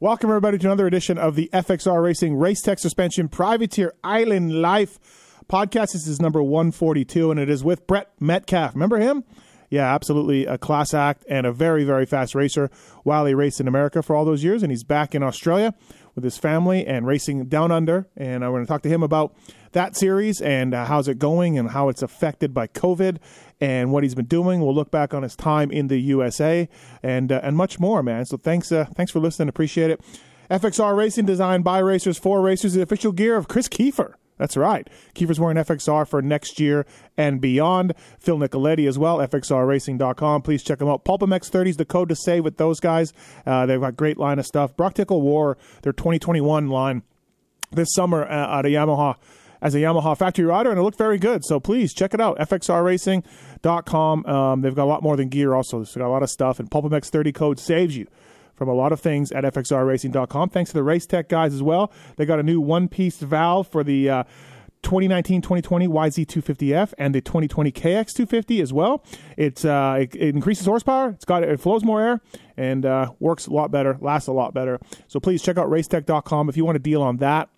Welcome, everybody, to another edition of the FXR Racing Race Tech Suspension Privateer Island Life podcast. This is number 142, and it is with Brett Metcalfe. Remember him? Yeah, absolutely a class act and a very, very fast racer while he raced in America for all those years. And he's back in Australia with his family and racing down under. And I'm going to talk to him about that series and uh, how's it going and how it's affected by COVID and what he's been doing. We'll look back on his time in the USA and uh, and much more, man. So thanks uh, thanks for listening. Appreciate it. FXR Racing, designed by racers for racers, the official gear of Chris Kiefer. That's right. Kiefer's wearing FXR for next year and beyond. Phil Nicoletti as well, FXRRacing.com. Please check them out. PulpMX 30 is the code to save with those guys. Uh, they've got great line of stuff. Brock Tickle wore their 2021 line this summer uh, at a Yamaha as a Yamaha factory rider, and it looked very good. So please check it out, fxrracing.com. Um, they've got a lot more than gear also. They've got a lot of stuff, and PulpMX 30 code saves you from a lot of things at fxrracing.com. Thanks to the Race Tech guys as well. They got a new one-piece valve for the uh, 2019-2020 YZ250F and the 2020 KX250 as well. It's uh, it, it, increases horsepower. It's got it flows more air and uh, works a lot better, lasts a lot better. So please check out racetech.com if you want a deal on that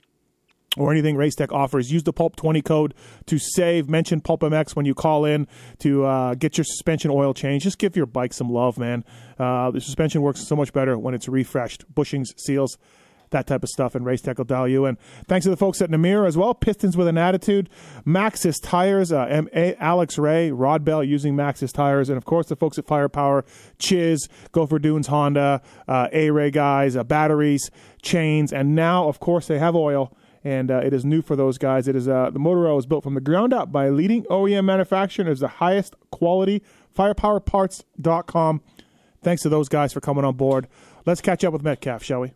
or anything Racetech offers. Use the Pulp 20 code to save. Mention Pulp MX when you call in to uh, get your suspension oil change. Just give your bike some love, man. Uh, the suspension works so much better when it's refreshed. Bushings, seals, that type of stuff, and Racetech will dial you in. Thanks to the folks at Namura as well. Pistons with an attitude. Maxxis tires. Uh, M- A- Alex Ray, Rod Bell using Maxxis tires, and of course the folks at Firepower, Chiz, Gopher Dunes, Honda, uh, A Ray guys, uh, batteries, chains, and now of course they have oil and uh, it is new for those guys. It is uh, the motor oil is built from the ground up by a leading OEM manufacturer. It is the highest quality. Firepowerparts.com. Thanks to those guys for coming on board. Let's catch up with Metcalfe, shall we?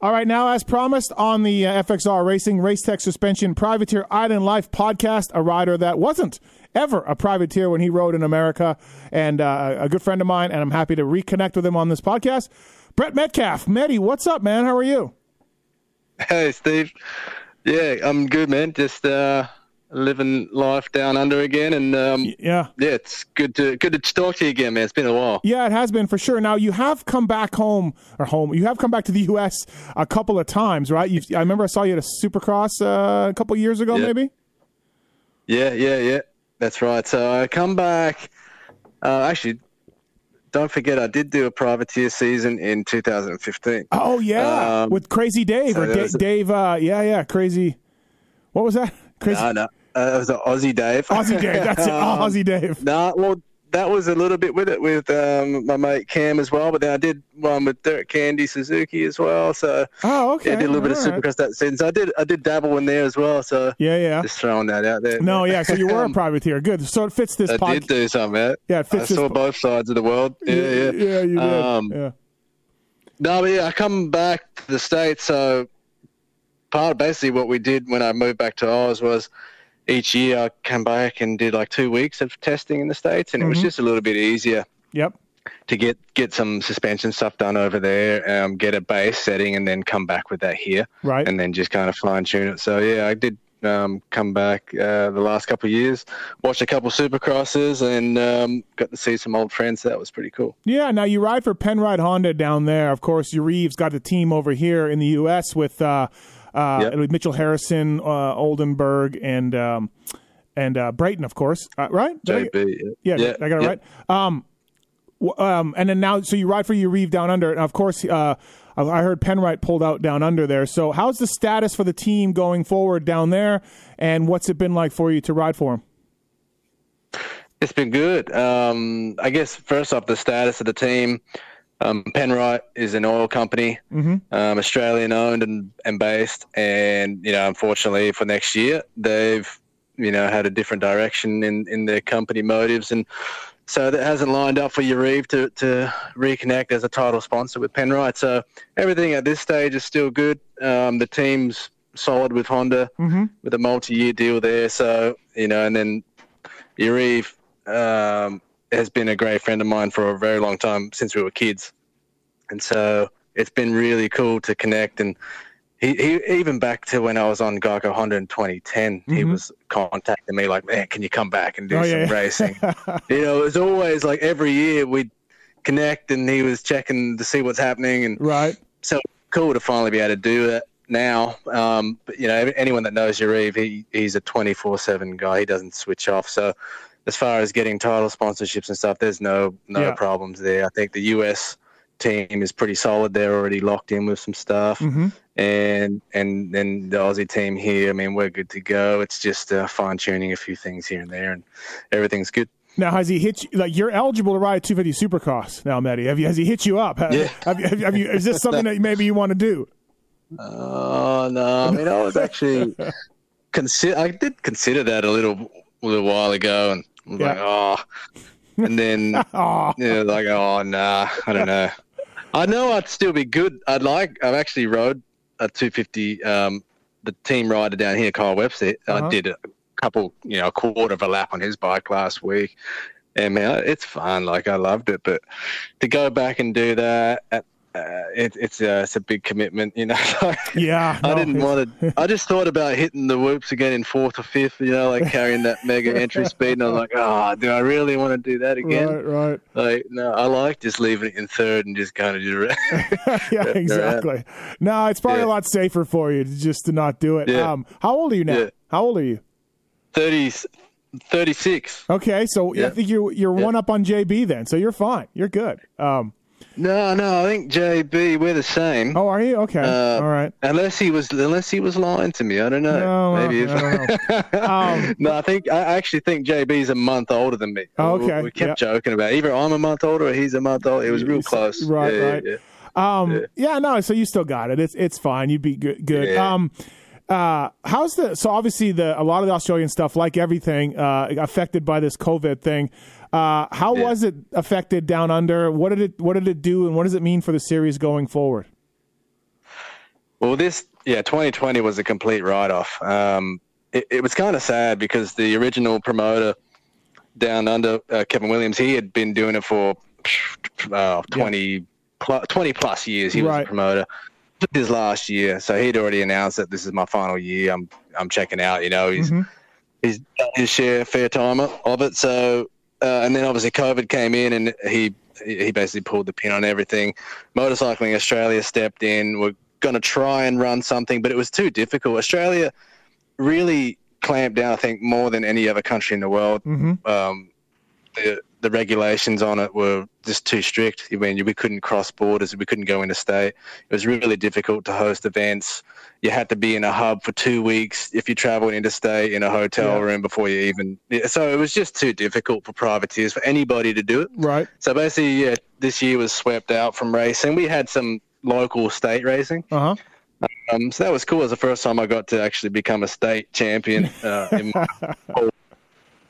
All right, now as promised on the uh, FXR Racing Race Tech Suspension Privateer Island Life podcast, a rider that wasn't ever a privateer when he rode in America, and uh, a good friend of mine, and I'm happy to reconnect with him on this podcast. Brett Metcalfe, Meddy, what's up, man? How are you? Hey, Steve. Yeah, I'm good, man. Just uh, living life down under again, and um, yeah, yeah, it's good to good to talk to you again, man. It's been a while. Yeah, it has been for sure. Now you have come back home or home. You have come back to the U.S. a couple of times, right? You've, I remember I saw you at a Supercross uh, a couple years ago, maybe. Yeah, yeah, yeah. That's right. So I come back. Uh, actually, don't forget, I did do a privateer season in 2015. Oh yeah, um, with Crazy Dave so or da- Dave. Uh, yeah, yeah, Crazy. What was that? Crazy. No, no, uh, it was Aussie Dave. Aussie Dave. That's it. Oh, Aussie Dave. No, nah, well, that was a little bit with it with um, my mate Cam as well. But then I did one with Derek Candy Suzuki as well. So oh, okay, yeah, I did a little All bit right. of Supercross that season. So I did I did dabble in there as well. So yeah, yeah, just throwing that out there. No, yeah. So you were a privateer. Good. So it fits this. I pod- did do some, man. Yeah, it fits. I saw po- both sides of the world. Yeah, yeah, yeah. yeah you did. Um, yeah. No, but yeah, I come back to the states. So part of basically what we did when I moved back to Oz was each year I came back and did like two weeks of testing in the states, and mm-hmm. it was mm-hmm. just a little bit easier. Yep. To get get some suspension stuff done over there, um, get a base setting, and then come back with that here, right? And then just kind of fine tune it. So yeah, I did um, come back uh, the last couple of years, watched a couple supercrosses, and um, got to see some old friends. So that was pretty cool. Yeah. Now you ride for Penrite Honda down there. Of course, Reeves got a team over here in the U.S. with. Uh, uh, yep. Mitchell Harrison, uh, Oldenburg, and um, and uh, Brayton, of course, uh, right? JB, yeah, yeah, I got it right. Um, um, and then now, so you ride for Yarrive down under, and of course, uh, I heard Penrite pulled out down under there. So, how's the status for the team going forward down there, and what's it been like for you to ride for them? It's been good. Um, I guess first off, the status of the team. Um, Penrite is an oil company, mm-hmm. um, Australian owned and, and based, and you know, unfortunately for next year, they've you know had a different direction in, in their company motives, and so that hasn't lined up for Yarrive to to reconnect as a title sponsor with Penrite. So everything at this stage is still good. Um, the team's solid with Honda mm-hmm. with a multi-year deal there. So you know, and then Yarrive um, has been a great friend of mine for a very long time since we were kids, and so it's been really cool to connect. And he, he even back to when I was on Geico Honda in 2010, mm-hmm. he was contacting me like, "Man, can you come back and do oh, some yeah. racing?" you know, it was always like every year we'd connect, and he was checking to see what's happening, and right. so cool to finally be able to do it now. Um, but you know, anyone that knows Yarrive, he he's a twenty four seven guy. He doesn't switch off. So as far as getting title sponsorships and stuff, there's no no Yeah. problems there. I think the US team is pretty solid. They're already locked in with some stuff, hmm and and then the Aussie team here. I mean, we're good to go. It's just uh, fine tuning a few things here and there, and everything's good. Now, has he hit you? Like, you're eligible to ride 250 Supercross now, Matty. Have you? Has he hit you up? Have, Yeah. Have you, have have you, is this something that maybe you want to do? Oh no! I mean, I was actually consider. I did consider that a little little while ago, and I was Yeah. like, oh, and then Oh, yeah, like, oh nah, I don't know. I know I'd still be good. I'd like. I've actually rode a 250. Um, the team rider down here, Kyle Webster. Uh-huh. I did a couple, you know, a quarter of a lap on his bike last week, and man, it's fun. Like I loved it, but to go back and do that. At, uh, it, it's a it's a big commitment, you know. Yeah. I no, didn't want to. I just thought about hitting the whoops again in fourth or fifth, you know, like carrying that mega entry speed. And I'm like, oh, do I really want to do that again? Right, right. Like, no, I like just leaving it in third and just kind of do it. yeah, around. exactly. No, it's probably Yeah. a lot safer for you to just to not do it. Yeah. Um, how old are you now? Yeah. How old are you? 30, 36. Okay, so I think you're you're one up on JB then, so you're fine. You're good. Um, No, no, I think JB, we're the same. oh, are you? Okay, Uh, all right. Unless he was, unless he was lying to me, I don't know. No, Maybe. I if- don't Um, no, I think I actually think JB's a month older than me. Oh, We- okay, We, kept yeah. joking about it. either I'm a month older or he's a month old. It was real close. right, Yeah, right. yeah. Um, Yeah. yeah, no. So you still got it. It's it's fine. You'd be good. Good. Um, uh, how's the? So obviously the a lot of the Australian stuff, like everything, uh, affected by this COVID thing. Uh, how Yeah. was it affected down under? What did it What did it do, and what does it mean for the series going forward? Well, this yeah, 2020 was a complete write-off. Um, it, it was kind of sad because the original promoter down under uh, Kevin Williams, he had been doing it for uh, 20 plus 20 plus years. He was a promoter. His last year, so he'd already announced that this is my final year. I'm I'm checking out. You know, he's Mhm. he's done his share, fair time of it. So, uh, and then obviously COVID came in, and he he basically pulled the pin on everything. Motorcycling Australia stepped in. We're going to try and run something, but it was too difficult. Australia really clamped down, I think, more than any other country in the world. hmm Um, the the regulations on it were just too strict. I mean, we couldn't cross borders, we couldn't go interstate. It was really difficult to host events. You had to be in a hub for two weeks if you traveled interstate in a hotel Yeah. room before you even. So it was just too difficult for privateers for anybody to do it. Right. So basically, yeah, this year was swept out from racing. We had some local state racing. Uh huh. Um, so that was cool. It was the first time I got to actually become a state champion uh, in my whole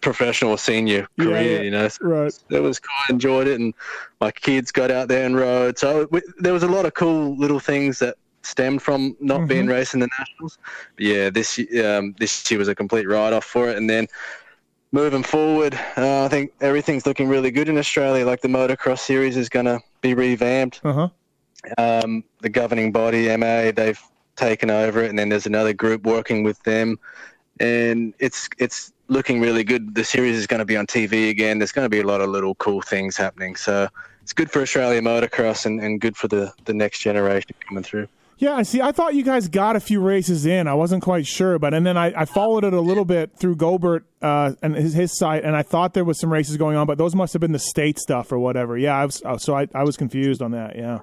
professional senior career. yeah. You know, so Right. it was cool. I enjoyed it, and my kids got out there and rode. So we, there was a lot of cool little things that stemmed from not Mhm. being racing the nationals. But yeah, this um, this year was a complete write off for it, and then. Moving forward, uh, I think everything's looking really good in Australia. Like the motocross series is going to be revamped Uh huh. um, the governing body, MA, they've taken over it, and then there's another group working with them, and it's it's looking really good. The series is going to be on TV again. There's going to be a lot of little cool things happening, so it's good for Australia motocross and, and good for the, the next generation coming through. Yeah, I see. I thought you guys got a few races in. I wasn't quite sure, but and then I, I followed it a little bit through Gobert uh, and his his site, and I thought there was some races going on, but those must have been the state stuff or whatever. Yeah, I was, oh, so I, I was confused on that. Yeah.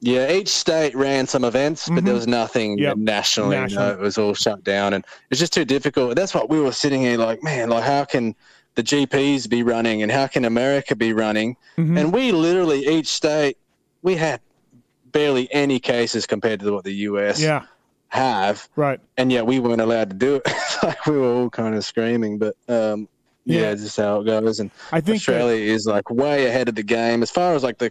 Yeah, each state ran some events, but there was nothing Mm-hmm. Yep. nationally. You National. know, it was all shut down, and it's just too difficult. That's what we were sitting here like, man, like how can the GPs be running, and how can America be running? Mhm. And we literally each state we had barely any cases compared to what the US Yeah. have, Right. and yet we weren't allowed to do it. like we were all kind of screaming, but um, yeah, Yeah. just how it goes. And I think Australia is like way ahead of the game as far as like the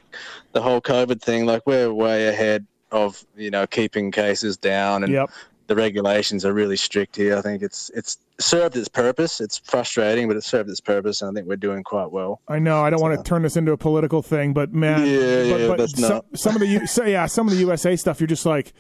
the whole COVID thing. Like we're way ahead of you know keeping cases down, and Yep. the regulations are really strict here. I think it's it's served its purpose. It's frustrating, but it served its purpose, and I think we're doing quite well. I know. I don't want to turn this into a political thing, but man, Yeah, but, yeah, but that's some, not. some of the U- so, yeah, some of the USA stuff, you're just like,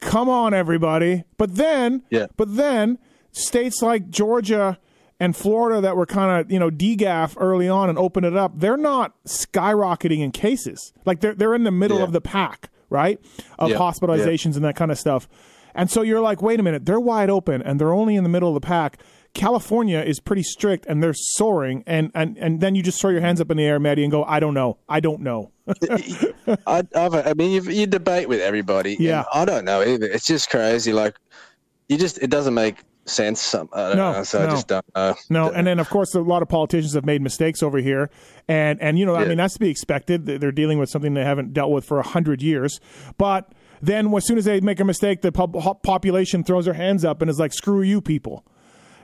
come on, everybody. But then, Yeah. but then states like Georgia and Florida that were kind of you know degaff early on and open it up, they're not skyrocketing in cases. Like they're they're in the middle Yeah. of the pack right? Of Yeah, hospitalizations and that kind of stuff. And so you're like, wait a minute, they're wide open and they're only in the middle of the pack. California is pretty strict and they're soaring, and, and, and then you just throw your hands up in the air, Maddie, and go, I don't know. I don't know. I, I mean, you, you debate with everybody. Yeah. I don't know either. It's just crazy. Like, you just it doesn't make sense. Some I don't No, so no. I just don't know. No, and then of course a lot of politicians have made mistakes over here, and and you know I mean that's to be expected. They're dealing with something they haven't dealt with for a hundred years, but then as soon as they make a mistake, the pop- population throws their hands up and is like, "Screw you, people,"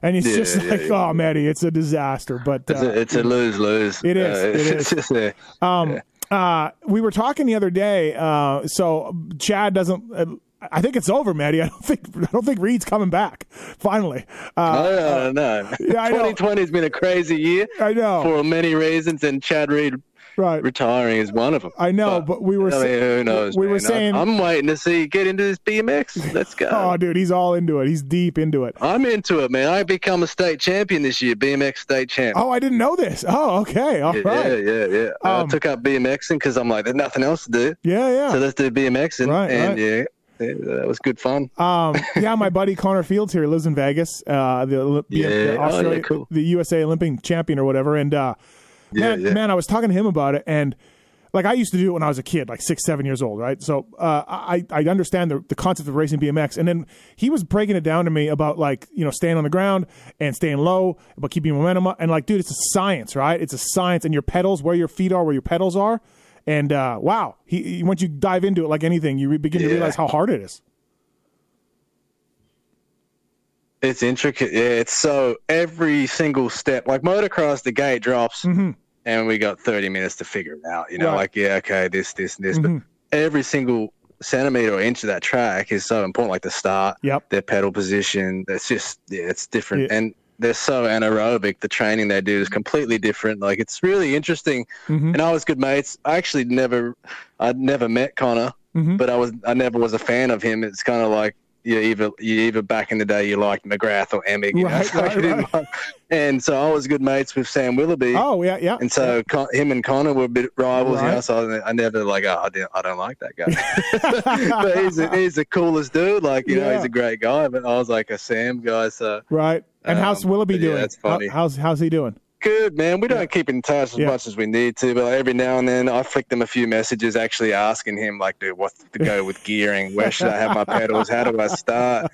and it's Yeah, just yeah, like, yeah. "Oh, Maddie, it's a disaster." But It's uh, a, it's a lose lose. It is, it is. A, Um, uh, we were talking the other day. Uh, so Chad doesn't. I think it's over, Maddie. I don't think. I don't think Reed's coming back. Finally, uh, know. Yeah, I know. 2020 has been a crazy year I know. for many reasons, and Chad Reed right. retiring is one of them. I know, but we were. I mean, who knows? We man. were saying I'm, waiting to see get into this BMX. Let's go. Oh, dude, he's all into it. He's deep into it. I'm into it, man. I become a state champion this year, BMX state champ. Oh, I didn't know this. Oh, okay. All yeah, right. yeah, yeah. Um, I took up BMXing because I'm like, there's nothing else to do, Yeah, yeah. so let's do BMXing. Right, and right. yeah, that was good fun. Um, yeah, my buddy Connor Fields here lives in Vegas. Uh, the, Olymp- Yeah. the Oh, yeah, Australia, cool. the USA Olympic champion or whatever. And uh, man, yeah. man, I was talking to him about it, and like I used to do it when I was a kid, like six, seven years old, right? So uh, I I understand the the concept of racing BMX, and then he was breaking it down to me about like you know staying on the ground and staying low, but keeping momentum up, and like dude, it's a science, right? It's a science, and your pedals, where your feet are, where your pedals are. And uh, wow, he, once you dive into it like anything, you re- begin to realize how hard it is. It's intricate. Yeah, it's so every single step, like motocross, the gate drops, and we got 30 minutes to figure it out. You know, Mm-hmm. Right. like yeah, okay, this, this, and this, Mhm. but every single centimeter or inch of that track is so important. Like the start, Yep. their pedal position. It's just yeah, it's different, Yeah. and they're so anaerobic. The training they do is completely different. Like it's really interesting. Mhm. And I was good mates. I actually never, I'd never met Connor, Mhm. but I was, I never was a fan of him. It's kind of like. You either you either back in the day you liked McGrath or Emig, you know? Right, So right, right. and so I was good mates with Sam Willoughby, Oh yeah, yeah. and so Con- him and Connor were a bit rivals, you know. So I, I never like, oh, I don't, I don't like that guy. but he's a, he's the coolest dude. Like you know, he's a great guy. But I was like a Sam guy. So right. And how's Um, Willoughby but yeah, doing? that's funny. How- how's how's he doing? good, man. We don't keep in touch as Yeah. much as we need to, but every now and then I flick them a few messages, actually asking him, like, dude, what's to go with gearing? Where should I have my pedals? How do I start?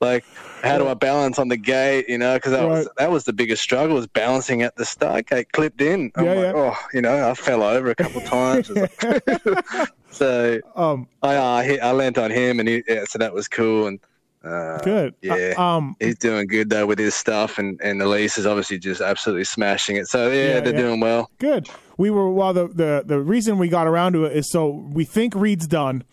Like, how do I balance on the gate? You know, because that was that was the biggest struggle was balancing at the start gate clipped in. I'm Yeah, like, yeah. oh, you know, I fell over a couple of times. So Um, I uh, I lent on him, and he, yeah, so that was cool. And uh, good. yeah. Uh, um, he's doing good though with his stuff, and and Alise is obviously just absolutely smashing it. So yeah, Yeah, they're yeah. doing well. good. We were well. The, the the reason we got around to it is so we think Reed's done,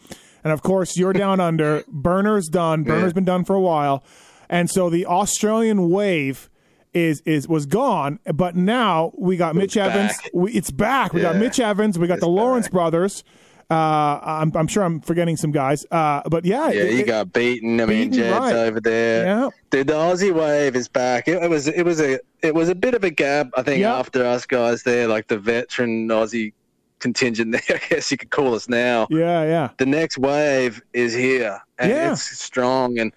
and of course you're down under. Burner's done. Burner's Yeah. been done for a while, and so the Australian wave. Is is was gone, but now we got Mitch Evans. We, it's back. We got Mitch Evans. We got It's the Lawrence back. brothers. Uh, I'm, I'm sure I'm forgetting some guys. Uh, but yeah, Yeah, it- you got beaten. I mean, Jett's right. over there. yeah, Dude, the Aussie wave is back. It, it was it was a it was a bit of a gap, I think, Yeah. after us guys there, like the veteran Aussie contingent there. I guess you could call us now. yeah, yeah. The next wave is here, and Yeah. it's strong. And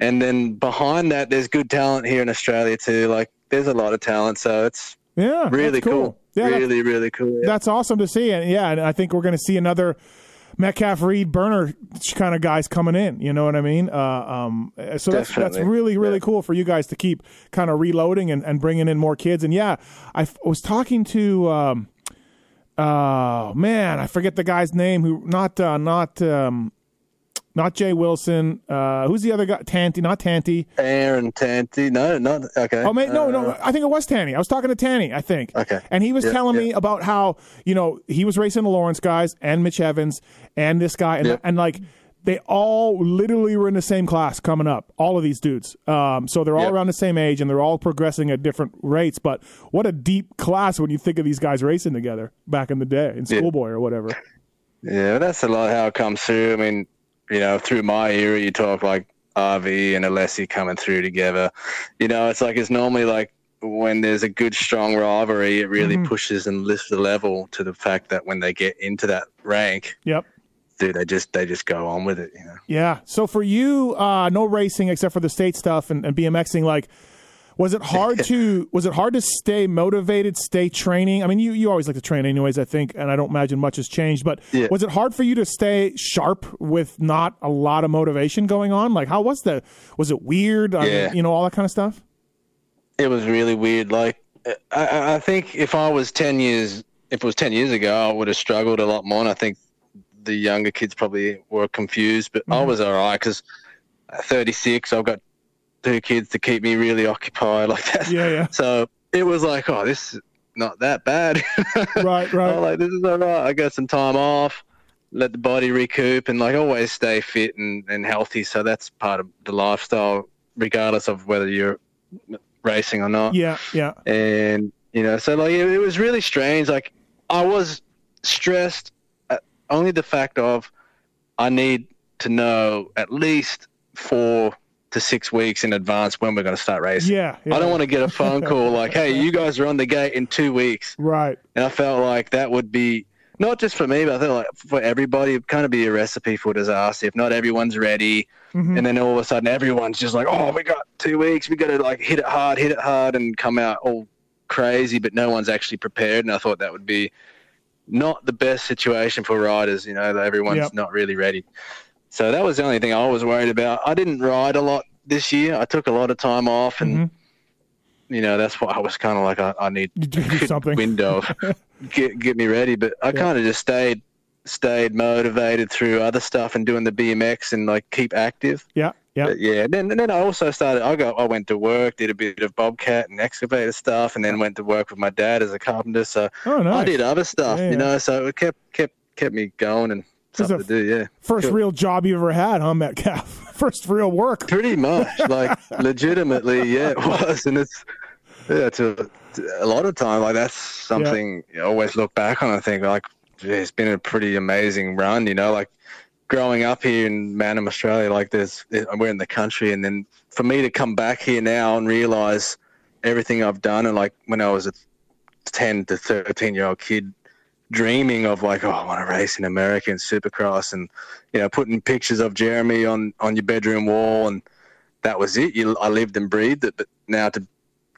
and then behind that, there's good talent here in Australia too. Like there's a lot of talent, so it's Yeah, really that's cool. Yeah, really, really cool. Yeah. that's awesome to see. And yeah, and I think we're going to see another Metcalfe Reed burner kind of guys coming in. You know what I mean? Uh, um, so that's that's really really Yeah. cool for you guys to keep kind of reloading and, and bringing in more kids. And yeah, I f- was talking to. Um, oh man, I forget the guy's name. Who not uh, not um, not Jay Wilson. Uh, who's the other guy? Tanti, not Tanti. Aaron Tanti. No, not okay. Oh, mate, no, Uh, no. I think it was Tanny. I was talking to Tanny, I think. Okay. And he was Yeah, telling yeah. me about how, you know, he was racing the Lawrence guys and Mitch Evans and this guy. And, Yeah. and like, they all literally were in the same class coming up, all of these dudes. Um, so they're all around the same age and they're all progressing at different rates. But what a deep class when you think of these guys racing together back in the day in schoolboy or whatever. Yeah, that's a lot how it comes through. I mean, you know, through my era, you talk like RV and Alessi coming through together. You know, it's like it's normally like when there's a good, strong rivalry, it really Mhm. pushes and lifts the level to the fact that when they get into that rank, Yep. dude, they just they just go on with it. You know. Yeah. So for you, uh, no racing except for the state stuff and, and BMXing. Like, was it hard to was it hard to stay motivated, stay training? I mean, you, you always like to train anyways, I think, and I don't imagine much has changed. But Yeah. was it hard for you to stay sharp with not a lot of motivation going on? Like, how was the was it weird? I mean, Yeah. you know, all that kind of stuff. It was really weird. Like, I- I, think if I was ten years, if it was ten years ago, I would have struggled a lot more. And I think the younger kids probably were confused, but I mm-hmm. was all right because 36, I've got two kids to keep me really occupied like that. Yeah, yeah. So it was like, oh, this is not that bad. Right, right. Like, this is all right. I got some time off, let the body recoup, and like always stay fit and, and healthy. So that's part of the lifestyle, regardless of whether you're racing or not. Yeah, yeah. And you know, so like it, it was really strange. Like I was stressed at only the fact of I need to know at least four to six weeks in advance when we're going to start racing. Yeah, yeah. I don't want to get a phone call like, "Hey, you guys are on the gate in two weeks," Right. and I felt like that would be not just for me, but I felt like for everybody, it'd kind of be a recipe for disaster if not everyone's ready, Mhm. and then all of a sudden everyone's just like, "Oh, we got two weeks, we got to like hit it hard, hit it hard, and come out all crazy," but no one's actually prepared, and I thought that would be not the best situation for riders. You know, that everyone's Yep. not really ready. So that was the only thing I was worried about. I didn't ride a lot this year. I took a lot of time off, and Mhm. you know that's why I was kind of like, I, I need something. window, get get me ready. But I kind of just stayed stayed motivated through other stuff and doing the BMX and like keep active. Yeah, yeah. But yeah, and then and then I also started. I got I went to work, did a bit of bobcat and excavator stuff, and then went to work with my dad as a carpenter. So Oh, nice. I did other stuff, Yeah, yeah. you know. So it kept kept kept me going and something to do. Yeah. First Cool. real job you ever had, huh, Metcalfe? First real work. Pretty much, like legitimately, yeah, it was, and it's yeah, to, to a lot of time, like that's something you always look back on. I think like it's been a pretty amazing run, you know, like growing up here in Mannum, Australia. Like there's we're in the country, and then for me to come back here now and realize everything I've done, and like when I was a ten to thirteen year old kid. Dreaming of like, oh, I want to race in America and Supercross, and you know, putting pictures of Jeremy on on your bedroom wall, and that was it. You, I lived and breathed it. But now to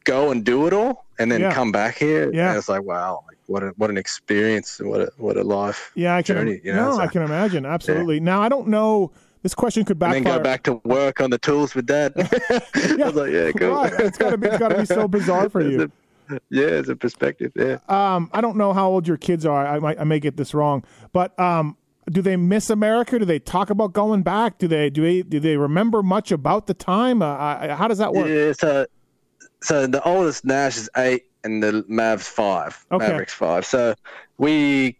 go and do it all, and then Yeah. come back here, Yeah. it's like, wow, like what a what an experience, what a what a life. Yeah, I can. journey, you know, no, so- I can imagine. Absolutely. Now, I don't know. This question could And then go back to work on the tools with dad. I was like, yeah, cool. Right. It's be- it's gotta be so bizarre for you. It's a- yeah, it's a perspective. Yeah. Um, I don't know how old your kids are. I might, I may get this wrong, but um, do they miss America? Do they talk about going back? Do they do they do they remember much about the time? Uh, I, how does that work? Yeah, so so the oldest Nash is eight and the Mavs five. Okay. Mavericks five. So we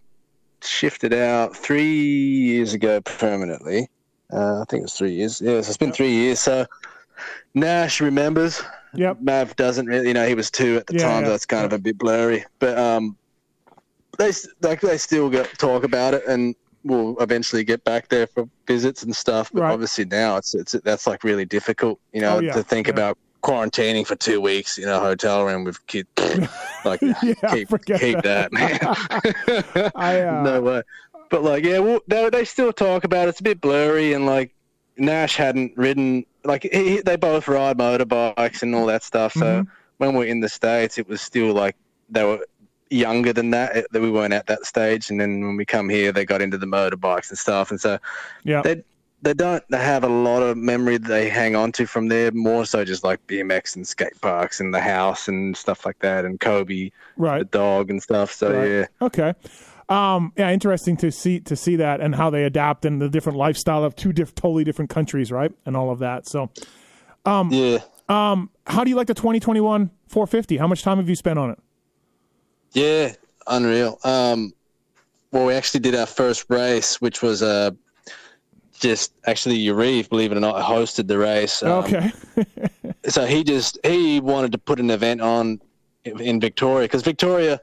shifted out three years ago permanently. Uh, I think it was three years. Yeah, so it's been three years. So Nash remembers. Yep. Mav doesn't really. You know, he was two at the Yeah, time. yeah, so it's kind of a bit blurry. But um, they like they still get talk about it and. We'll eventually get back there for visits and stuff, but Right. obviously now it's it's that's like really difficult, you know, Oh, yeah, to think yeah. about quarantining for two weeks in a hotel room with kids. like, Yeah, keep keep that. that, man. I, uh, no way. But like, yeah, well, they they still talk about it. It's a bit blurry, and like Nash hadn't ridden. Like he, they both ride motorbikes and all that stuff. So Mhm. when we're in the states, it was still like they were younger than that. eh, That we weren't at that stage. And then when we come here, they got into the motorbikes and stuff. And so Yeah. they they don't have a lot of memory that they hang on to from there. More so just like BMX and skate parks and the house and stuff like that, and Kobe right. the dog and stuff. So Right. yeah, Okay. Um, yeah, interesting to see to see that and how they adapt and the different lifestyle of two diff- totally different countries, right? And all of that. So, yeah. um, how do you like the 2021 450? How much time have you spent on it? Yeah, unreal. Um, well, we actually did our first race, which was uh, just actually Yarrive, believe it or not, hosted the race. Um, okay. So he just he wanted to put an event on in Victoria because Victoria,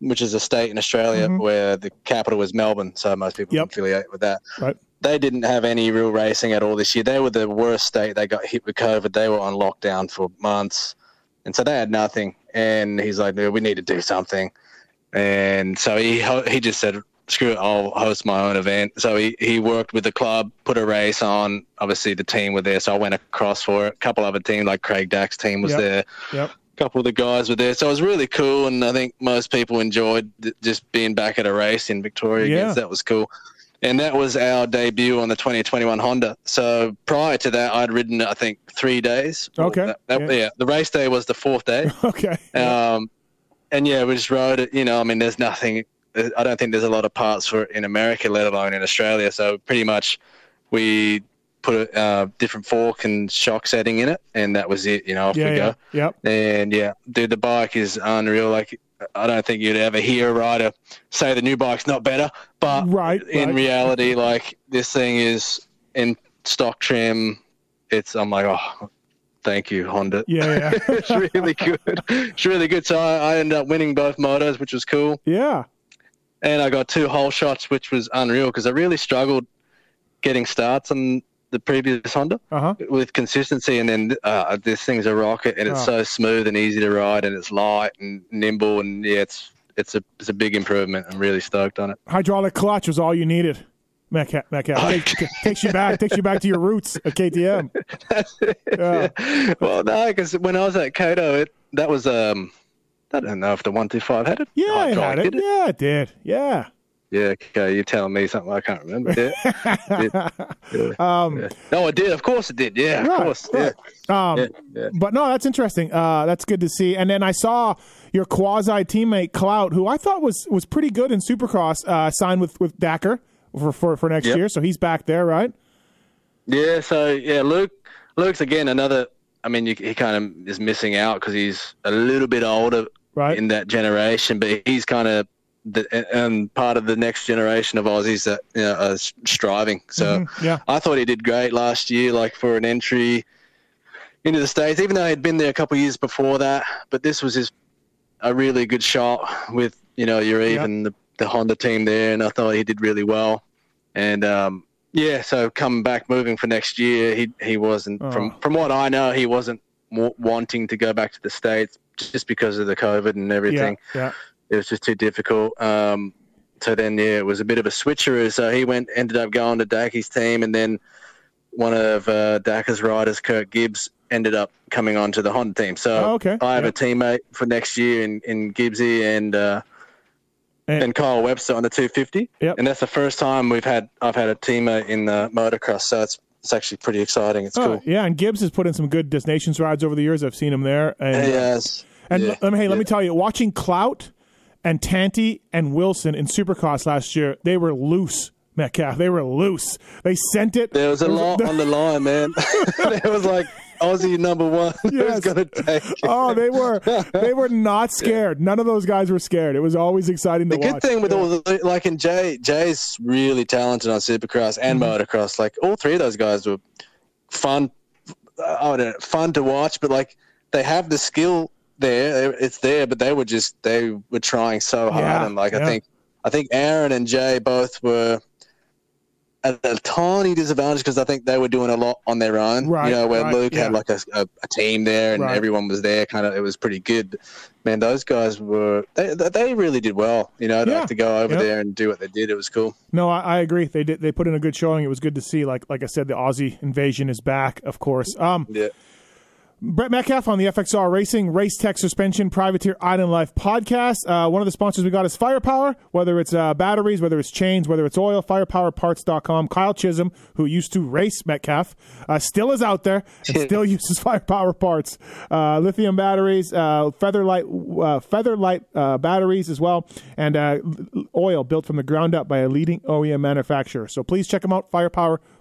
which is a state in Australia Mhm. where the capital is Melbourne, so most people Yep. affiliate with that. Right. They didn't have any real racing at all this year. They were the worst state. They got hit with COVID. They were on lockdown for months, and so they had nothing. And he's like, "We need to do something." And so he he just said, screw it, I'll host my own event. So he, he worked with the club, put a race on. Obviously, the team were there, so I went across for it. A couple other teams, like Craig Dack's team, was Yep. there. Yep. Couple of the guys were there, so it was really cool. And I think most people enjoyed th- just being back at a race in Victoria. Yeah. Again, so that was cool. And that was our debut on the 2021 Honda. So prior to that, I'd ridden, I think, three days. Okay. That- that- Yeah. yeah, the race day was the fourth day. Okay. Um, and yeah, we just rode it. You know, I mean, there's nothing. I don't think there's a lot of parts for it in America, let alone in Australia. So pretty much, we put a uh, different fork and shock setting in it, and that was it. You know, off yeah. we Yeah. go. Yep. And yeah, dude, the bike is unreal. Like, I don't think you'd ever hear a rider say the new bike's not better, but Right. in right. reality, like this thing is in stock trim. It's I'm like, oh, thank you, Honda Yeah. Yeah. it's really good. It's really good. So I, I ended up winning both motos, which was cool. yeah. And I got two whole shots, which was unreal because I really struggled getting starts on the previous Honda Uh huh. with consistency. And then uh, this thing's a rocket, and it's Oh. so smooth and easy to ride, and it's light and nimble, and yeah, it's it's a it's a big improvement. I'm really stoked on it. Hydraulic clutch was all you needed. Metcalfe, Metcalfe. Takes, takes you back, takes you back to your roots at KTM. Yeah. well, no, because when I was at Cato, it that was um. I don't know if the one two five had it. Yeah, Oh, it had it. did Yeah, it did. Yeah. Yeah, okay, you're telling me something I can't remember. Yeah. yeah. Um, yeah. No, it did. Of course it did. Yeah, of course. right. Yeah. um, Yeah. But no, that's interesting. Uh, that's good to see. And then I saw your quasi teammate Clout, who I thought was was pretty good in Supercross, uh, signed with with Dakar for for, for next Yep. year. So he's back there, right? Yeah, so yeah, Luke. Luke's again another. I mean, you, he kind of is missing out because he's a little bit older Right. in that generation, but he's kind of the and part of the next generation of Aussies that you know, are striving. So Mhm. Yeah. I thought he did great last year, like for an entry into the states. Even though he'd been there a couple of years before that, but this was his a really good shot with you know your Yeah. even the, the Honda team there, and I thought he did really well. And um, yeah, so coming back, moving for next year, he he wasn't from Oh. from what I know, he wasn't wa- wanting to go back to the states just because of the COVID and everything Yeah. It was just too difficult. Um, so then, yeah, it was a bit of a switcheroo. So he went, ended up going to Daki's team, and then one of uh, Daki's riders, Kirk Gibbs, ended up coming on to the Honda team. So Oh, okay. I have Yeah. a teammate for next year in, in Gibbsy and uh, And- and Kyle Webster on the 250. Yep. And that's the first time we've had I've had a teammate in the motocross. So it's it's actually pretty exciting. It's Oh, cool. yeah, and Gibbs has put in some good Destinations rides over the years. I've seen him there. And, Yes. and yeah. let me, hey, let yeah. me tell you, watching Clout and Tanti and Wilson in Supercross last year, they were loose. Metcalfe, they were loose. They sent it. There was a lot on the line, man. it was like Aussie number one. Yes. Who's gonna take it? Oh, they were they were not scared. None of those guys were scared. It was always exciting to The good watch. thing with Yeah. all the like in Jay, Jay's really talented on Supercross and Mm-hmm. motocross. Like all three of those guys were fun. I don't know, fun to watch, but like they have the skill there. It's there, but they were just they were trying so hard, Yeah, and like yeah. I think I think Aaron and Jay both were at a tiny disadvantage because I think they were doing a lot on their own. Right, you know, where right, Luke yeah. had like a, a, a team there and Right. everyone was there. Kind of, it was pretty good. Man, those guys were they they- really did well. You know, to, Yeah, to go over yep. there and do what they did. It was cool. No, I, I agree. They did. They put in a good showing. It was good to see. Like like I said, the Aussie invasion is back. Of course. Um, Yeah. Brett Metcalfe on the FXR Racing Race Tech Suspension Privateer Island Life podcast. Uh, one of the sponsors we got is Firepower, whether it's uh, batteries, whether it's chains, whether it's oil, firepowerparts.com. Kyle Chisholm, who used to race Metcalfe, uh, still is out there and still uses Firepower parts. Uh, lithium batteries, uh, Featherlight, uh, Featherlight uh, batteries as well, and uh, oil built from the ground up by a leading OEM manufacturer. So please check them out,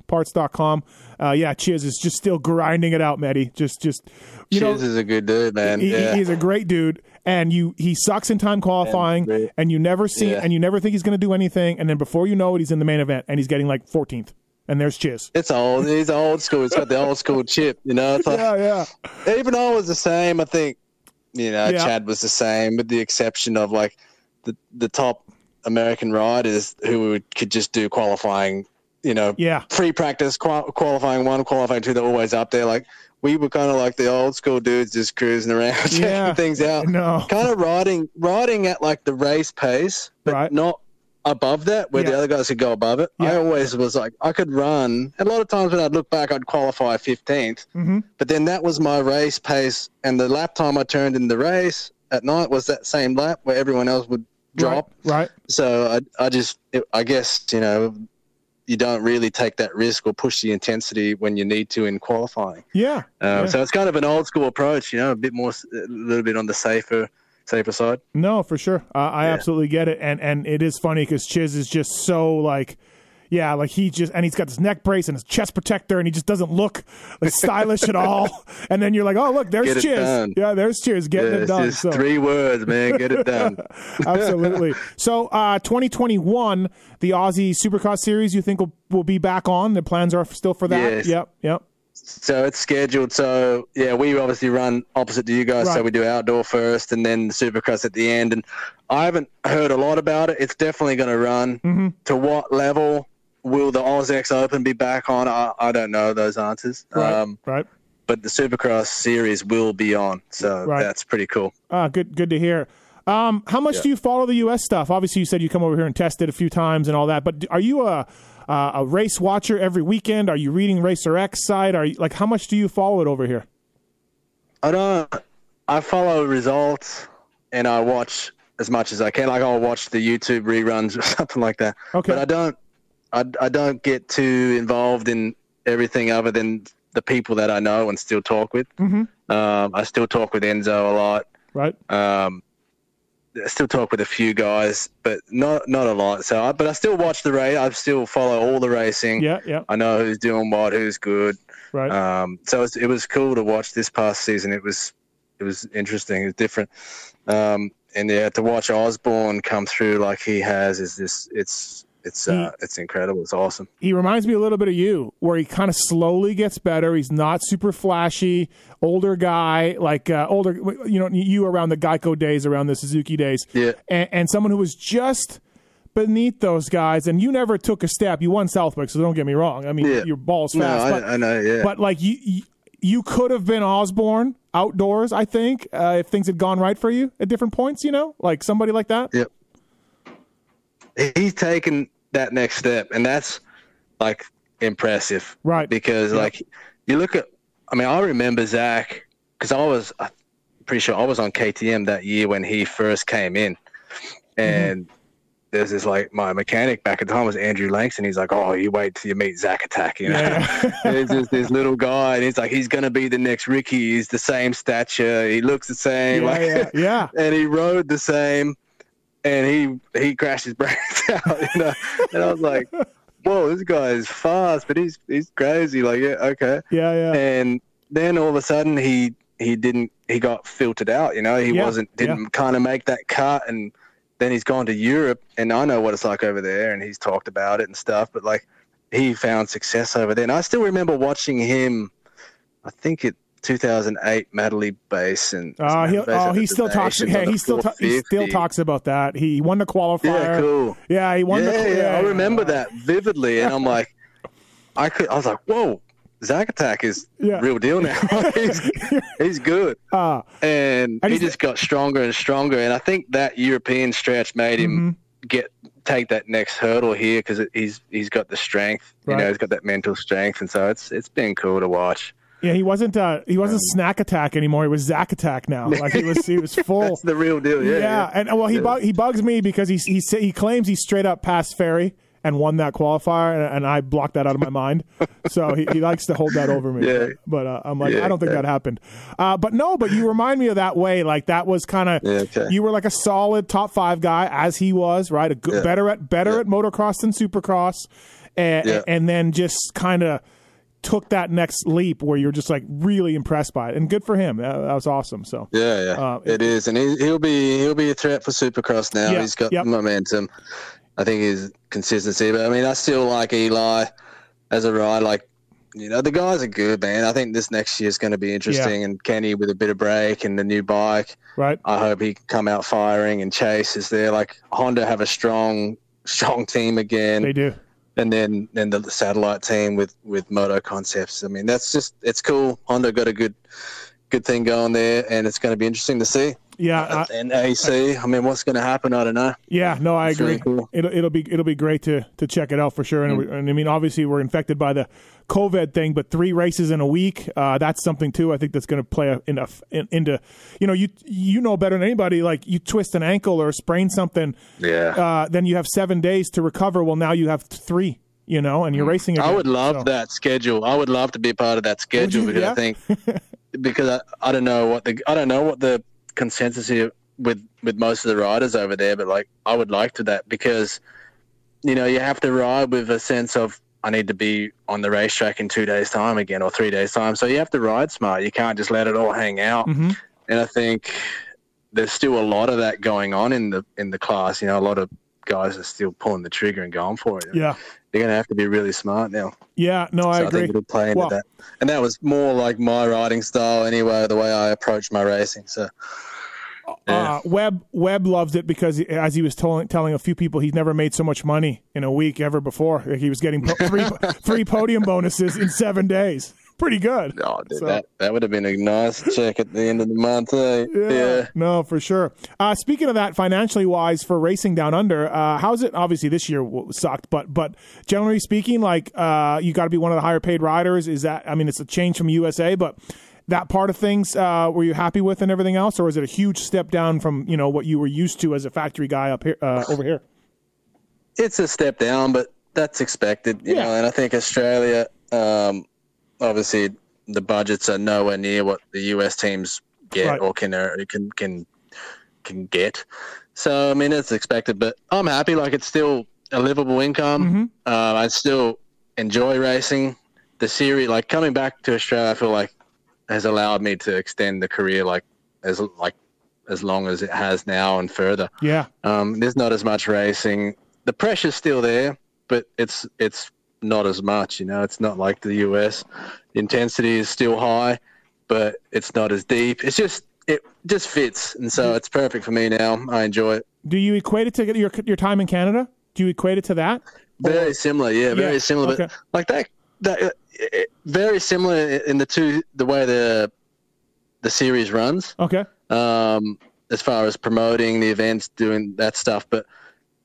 firepowerparts.com. Uh, yeah, Chiz is just still grinding it out, Matty. Just, just, you know, Chiz is a good dude, man. he, yeah. he's a great dude, and you he sucks in time qualifying, great. and you never see, Yeah. and you never think he's going to do anything, and then before you know it, he's in the main event, and he's getting like 14th, and there's Chiz. it's old. He's old school. He's got the old school chip. You know, it's like Yeah, yeah, even I was the same. I think you know Yeah. Chad was the same, with the exception of like the the top American riders who would, could just do qualifying. You know, yeah. free practice, qual- qualifying one, qualifying two. They're always up there. Like we were kind of like the old school dudes, just cruising around, checking Yeah. things out. No, Kind of riding, riding at like the race pace, but Right. not above that where Yeah. the other guys could go above it. Yeah. I always was like, I could run. And a lot of times when I'd look back, I'd qualify 15th. Mhm. But then that was my race pace. And the lap time I turned in the race at night was that same lap where everyone else would drop. Right. right. So I, I just, I guess, you know, you don't really take that risk or push the intensity when you need to in qualifying. Yeah. Um, Yeah. So it's kind of an old school approach, you know, a bit more, a little bit on the safer, safer side. No, for sure. Uh, I Yeah. absolutely get it, and and it is funny because Chiz is just so like, yeah, like he just and he's got this neck brace and his chest protector, and he just doesn't look like stylish at all. And then you're like, oh look, there's cheers. Yeah, there's cheers. getting Yeah, it it's done. just So three words, man. Get it done. absolutely. So uh, 2021, the Aussie Supercross Series, you think will will be back on? The plans are still for that. Yes. Yep. Yep. So it's scheduled. So yeah, we obviously run opposite to you guys. Right. So we do outdoor first, and then the Supercross at the end. And I haven't heard a lot about it. It's definitely going to run. Mm-hmm. To what level will the OzX Open be back on? I, I don't know those answers. Right. Um, right. but the Supercross series will be on. So Right. that's pretty cool. Ah, good, good to hear. Um, how much Yeah. do you follow the U.S. stuff? Obviously, you said you come over here and test it a few times and all that. But are you a uh, a race watcher every weekend? Are you reading Racer X site? Are you like how much do you follow it over here? I don't. I follow results and I watch as much as I can. Like I'll watch the YouTube reruns or something like that. Okay. But I don't. I, I don't get too involved in everything other than the people that I know and still talk with. Mhm. Um, I still talk with Enzo a lot. Right. Um, I still talk with a few guys, but not not a lot. So, I, but I still watch the race. I still follow all the racing. Yeah. Yeah. I know who's doing what, who's good. Right. Um, so it's, it was cool to watch this past season. It was it was interesting. It was different. Um, and yeah, to watch Osborne come through like he has is this. It's it's uh, it's incredible. It's awesome. he reminds me a little bit of you, where he kind of slowly gets better. He's not super flashy, older guy, like uh, older, you know, you around the Geico days, around the Suzuki days, Yeah. and, and someone who was just beneath those guys. And you never took a step. You won Southwick, so don't get me wrong. I mean, Yeah. your balls No, fast, I, but, I know. Yeah. but like you, you, you could have been Osborne outdoors. I think uh, if things had gone right for you at different points, you know, like somebody like that. Yep. He's taken that next step, and that's like impressive, Right. Because Yep. like you look at, I mean, I remember Zach because I was I'm pretty sure I was on KTM that year when he first came in, Mm-hmm. and. There's this like my mechanic back at the time was Andrew Langston. He's like, "Oh, you wait till you meet Zach Attack." You know, Yeah. there's just this little guy, and he's like, "He's gonna be the next Ricky. He's the same stature. He looks the same." yeah, like, yeah, yeah. and he rode the same, and he he crashed his brakes out. You know, and I was like, "Whoa, this guy is fast, but he's he's crazy." Like, yeah, okay. Yeah, yeah. And then all of a sudden, he he didn't he got filtered out. You know, he Yeah, wasn't didn't kind of make that cut, and then he's gone to Europe, and I know what it's like over there, and he's talked about it and stuff. But like, he found success over there, and I still remember watching him. I think it. 2008 Matterley Basin and Oh, he, oh, he still talks. Hey, he still ta- he still talks about that. He won the qualifier. Yeah, cool. Yeah, he won Yeah, the. yeah, I remember that vividly, and I'm like, I could, I was like, whoa, Zack Attack is Yeah. real deal now. he's, he's good, Uh, and, And he just got stronger and stronger. And I think that European stretch made him Mm-hmm. get take that next hurdle here because he's he's got the strength. You know, he's got that mental strength, and so it's it's been cool to watch. Yeah, he wasn't. Uh, he wasn't Um, snack attack anymore. He was Zack attack now. Like he was. He was full. That's the real deal. Yeah, yeah, and well, he Yeah. bu- he bugs me because he he he claims he straight up passed Ferry and won that qualifier, and, and I blocked that out of my mind. So he, he likes to hold that over me. Yeah. But uh, I'm like, Yeah, I don't think yeah. that happened. Uh, but no, but you remind me of that way. Like that was kind of Yeah, okay. you were like a solid top five guy as he was, right? A good, Yeah. better at better Yeah. at motocross than supercross, and Yeah. and then just kind of took that next leap where you're just like really impressed by it, and good for him. That, that was awesome. So Yeah, yeah, Uh, it is, and he, he'll be he'll be a threat for Supercross now. Yeah, He's got yep. momentum. I think his consistency, but I mean, I still like Eli as a ride. Like, you know, the guys are good, man. I think this next year is going to be interesting. And Kenny with a bit of break and the new bike, right, I hope he can come out firing. And Chase is there. Like Honda have a strong, strong team again they do. And then then the satellite team with with Moto Concepts. I mean, that's just it's cool. Honda got a good good thing going there, and it's going to be interesting to see. Yeah, uh, and AC. I mean, what's going to happen? I don't know. Yeah, no, I it's agree. Really cool. It'll it'll be it'll be great to to check it out for sure. And, mm. and I mean, obviously, we're infected by the COVID thing, but three races in a week, uh, that's something too. I think that's going to play enough in, into, you know, you you know better than anybody. Like you twist an ankle or sprain something, yeah. Uh, then you have seven days to recover. Well, now you have three you know, and you're mm. racing. Again, I would love so. that schedule. I would love to be part of that schedule you, because yeah? I think because I, I don't know what the I don't know what the consensus here with with most of the riders over there, but like I would like to that because you know you have to ride with a sense of I need to be on the racetrack in two days time again or three days time. So you have to ride smart. You can't just let it all hang out. Mm-hmm. And I think there's still a lot of that going on in the in the class. You know, a lot of guys are still pulling the trigger and going for it. Yeah, they're going to have to be really smart now. Yeah, no, I so agree. I think it'll play into well, that, and that was more like my riding style anyway, the way I approach my racing. So. Yeah. Uh, Webb Webb loves it because, as he was telling telling a few people, he's never made so much money in a week ever before. Like he was getting po- three three podium bonuses in seven days pretty good. Oh, dude, so, that that would have been a nice check at the end of the month. Eh? Yeah, yeah, no, for sure. Uh, speaking of that, financially wise, for racing down under, uh, how's it? Obviously, this year sucked, but but generally speaking, like uh, you got to be one of the higher paid riders. Is that? I mean, it's a change from USA, but that part of things uh, were you happy with and everything else, or was it a huge step down from you know what you were used to as a factory guy up here uh, over here? It's a step down, but that's expected, you yeah. know. And I think Australia. Um, obviously the budgets are nowhere near what the US teams get right. or can uh, can can can get. So I mean, it's expected, but I'm happy. Like it's still a livable income. Mm-hmm. Uh, I still enjoy racing. The series, like coming back to Australia, I feel like has allowed me to extend the career like as like as long as it has now and further. Yeah. Um, there's not as much racing. The pressure's still there, but it's it's not as much. You know, it's not like the US. The intensity is still high, but it's not as deep. It's just it just fits, and so it's perfect for me now. I enjoy it. Do you equate it to your your time in Canada? Do you equate it to that? Very or? similar, yeah, very yeah. similar. Okay. But like that, that it, very similar in the two the way the the series runs. Okay. Um, as far as promoting the events, doing that stuff, but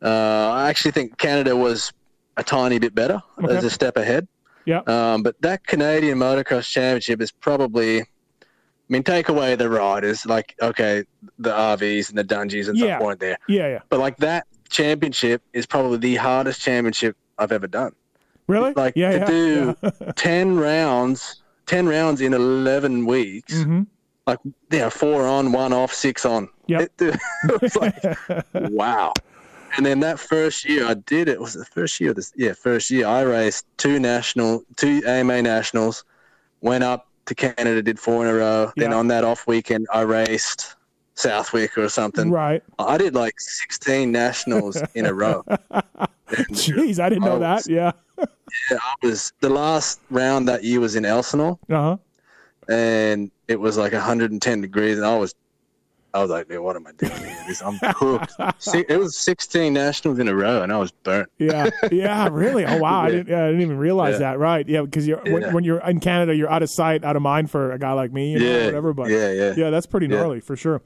uh, I actually think Canada was a tiny bit better okay. as a step ahead. Yeah. Um, but that Canadian Motocross Championship is probably, I mean, take away the riders, like okay, the RVs and the Dungeys and yeah. stuff weren't there. Yeah, yeah. But like that championship is probably the hardest championship I've ever done. Really? Like yeah, to yeah, do yeah. ten rounds, ten rounds in eleven weeks. Mm-hmm. Like yeah, four on, one off, six on. Yeah. It, it was like wow. And then that first year I did it was the first year. This yeah, first year I raced two national, two AMA nationals, went up to Canada, did four in a row. Yeah. Then on that off weekend I raced Southwick or something. Right. I did like sixteen nationals in a row. Jeez, I didn't know I was, that. Yeah. yeah, I was the last round that year was in Elsinore. Uh huh. And it was like 110 degrees, and I was I was like, man, what am I doing here? I'm cooked. See, it was 16 nationals in a row, and I was burnt. yeah, yeah, really. Oh wow, yeah. I, didn't, yeah, I didn't even realize yeah. that. Right? Yeah, because you're yeah. when, when, you're in Canada, you're out of sight, out of mind for a guy like me, you know, yeah, whatever. But yeah, yeah, yeah, that's pretty gnarly for sure.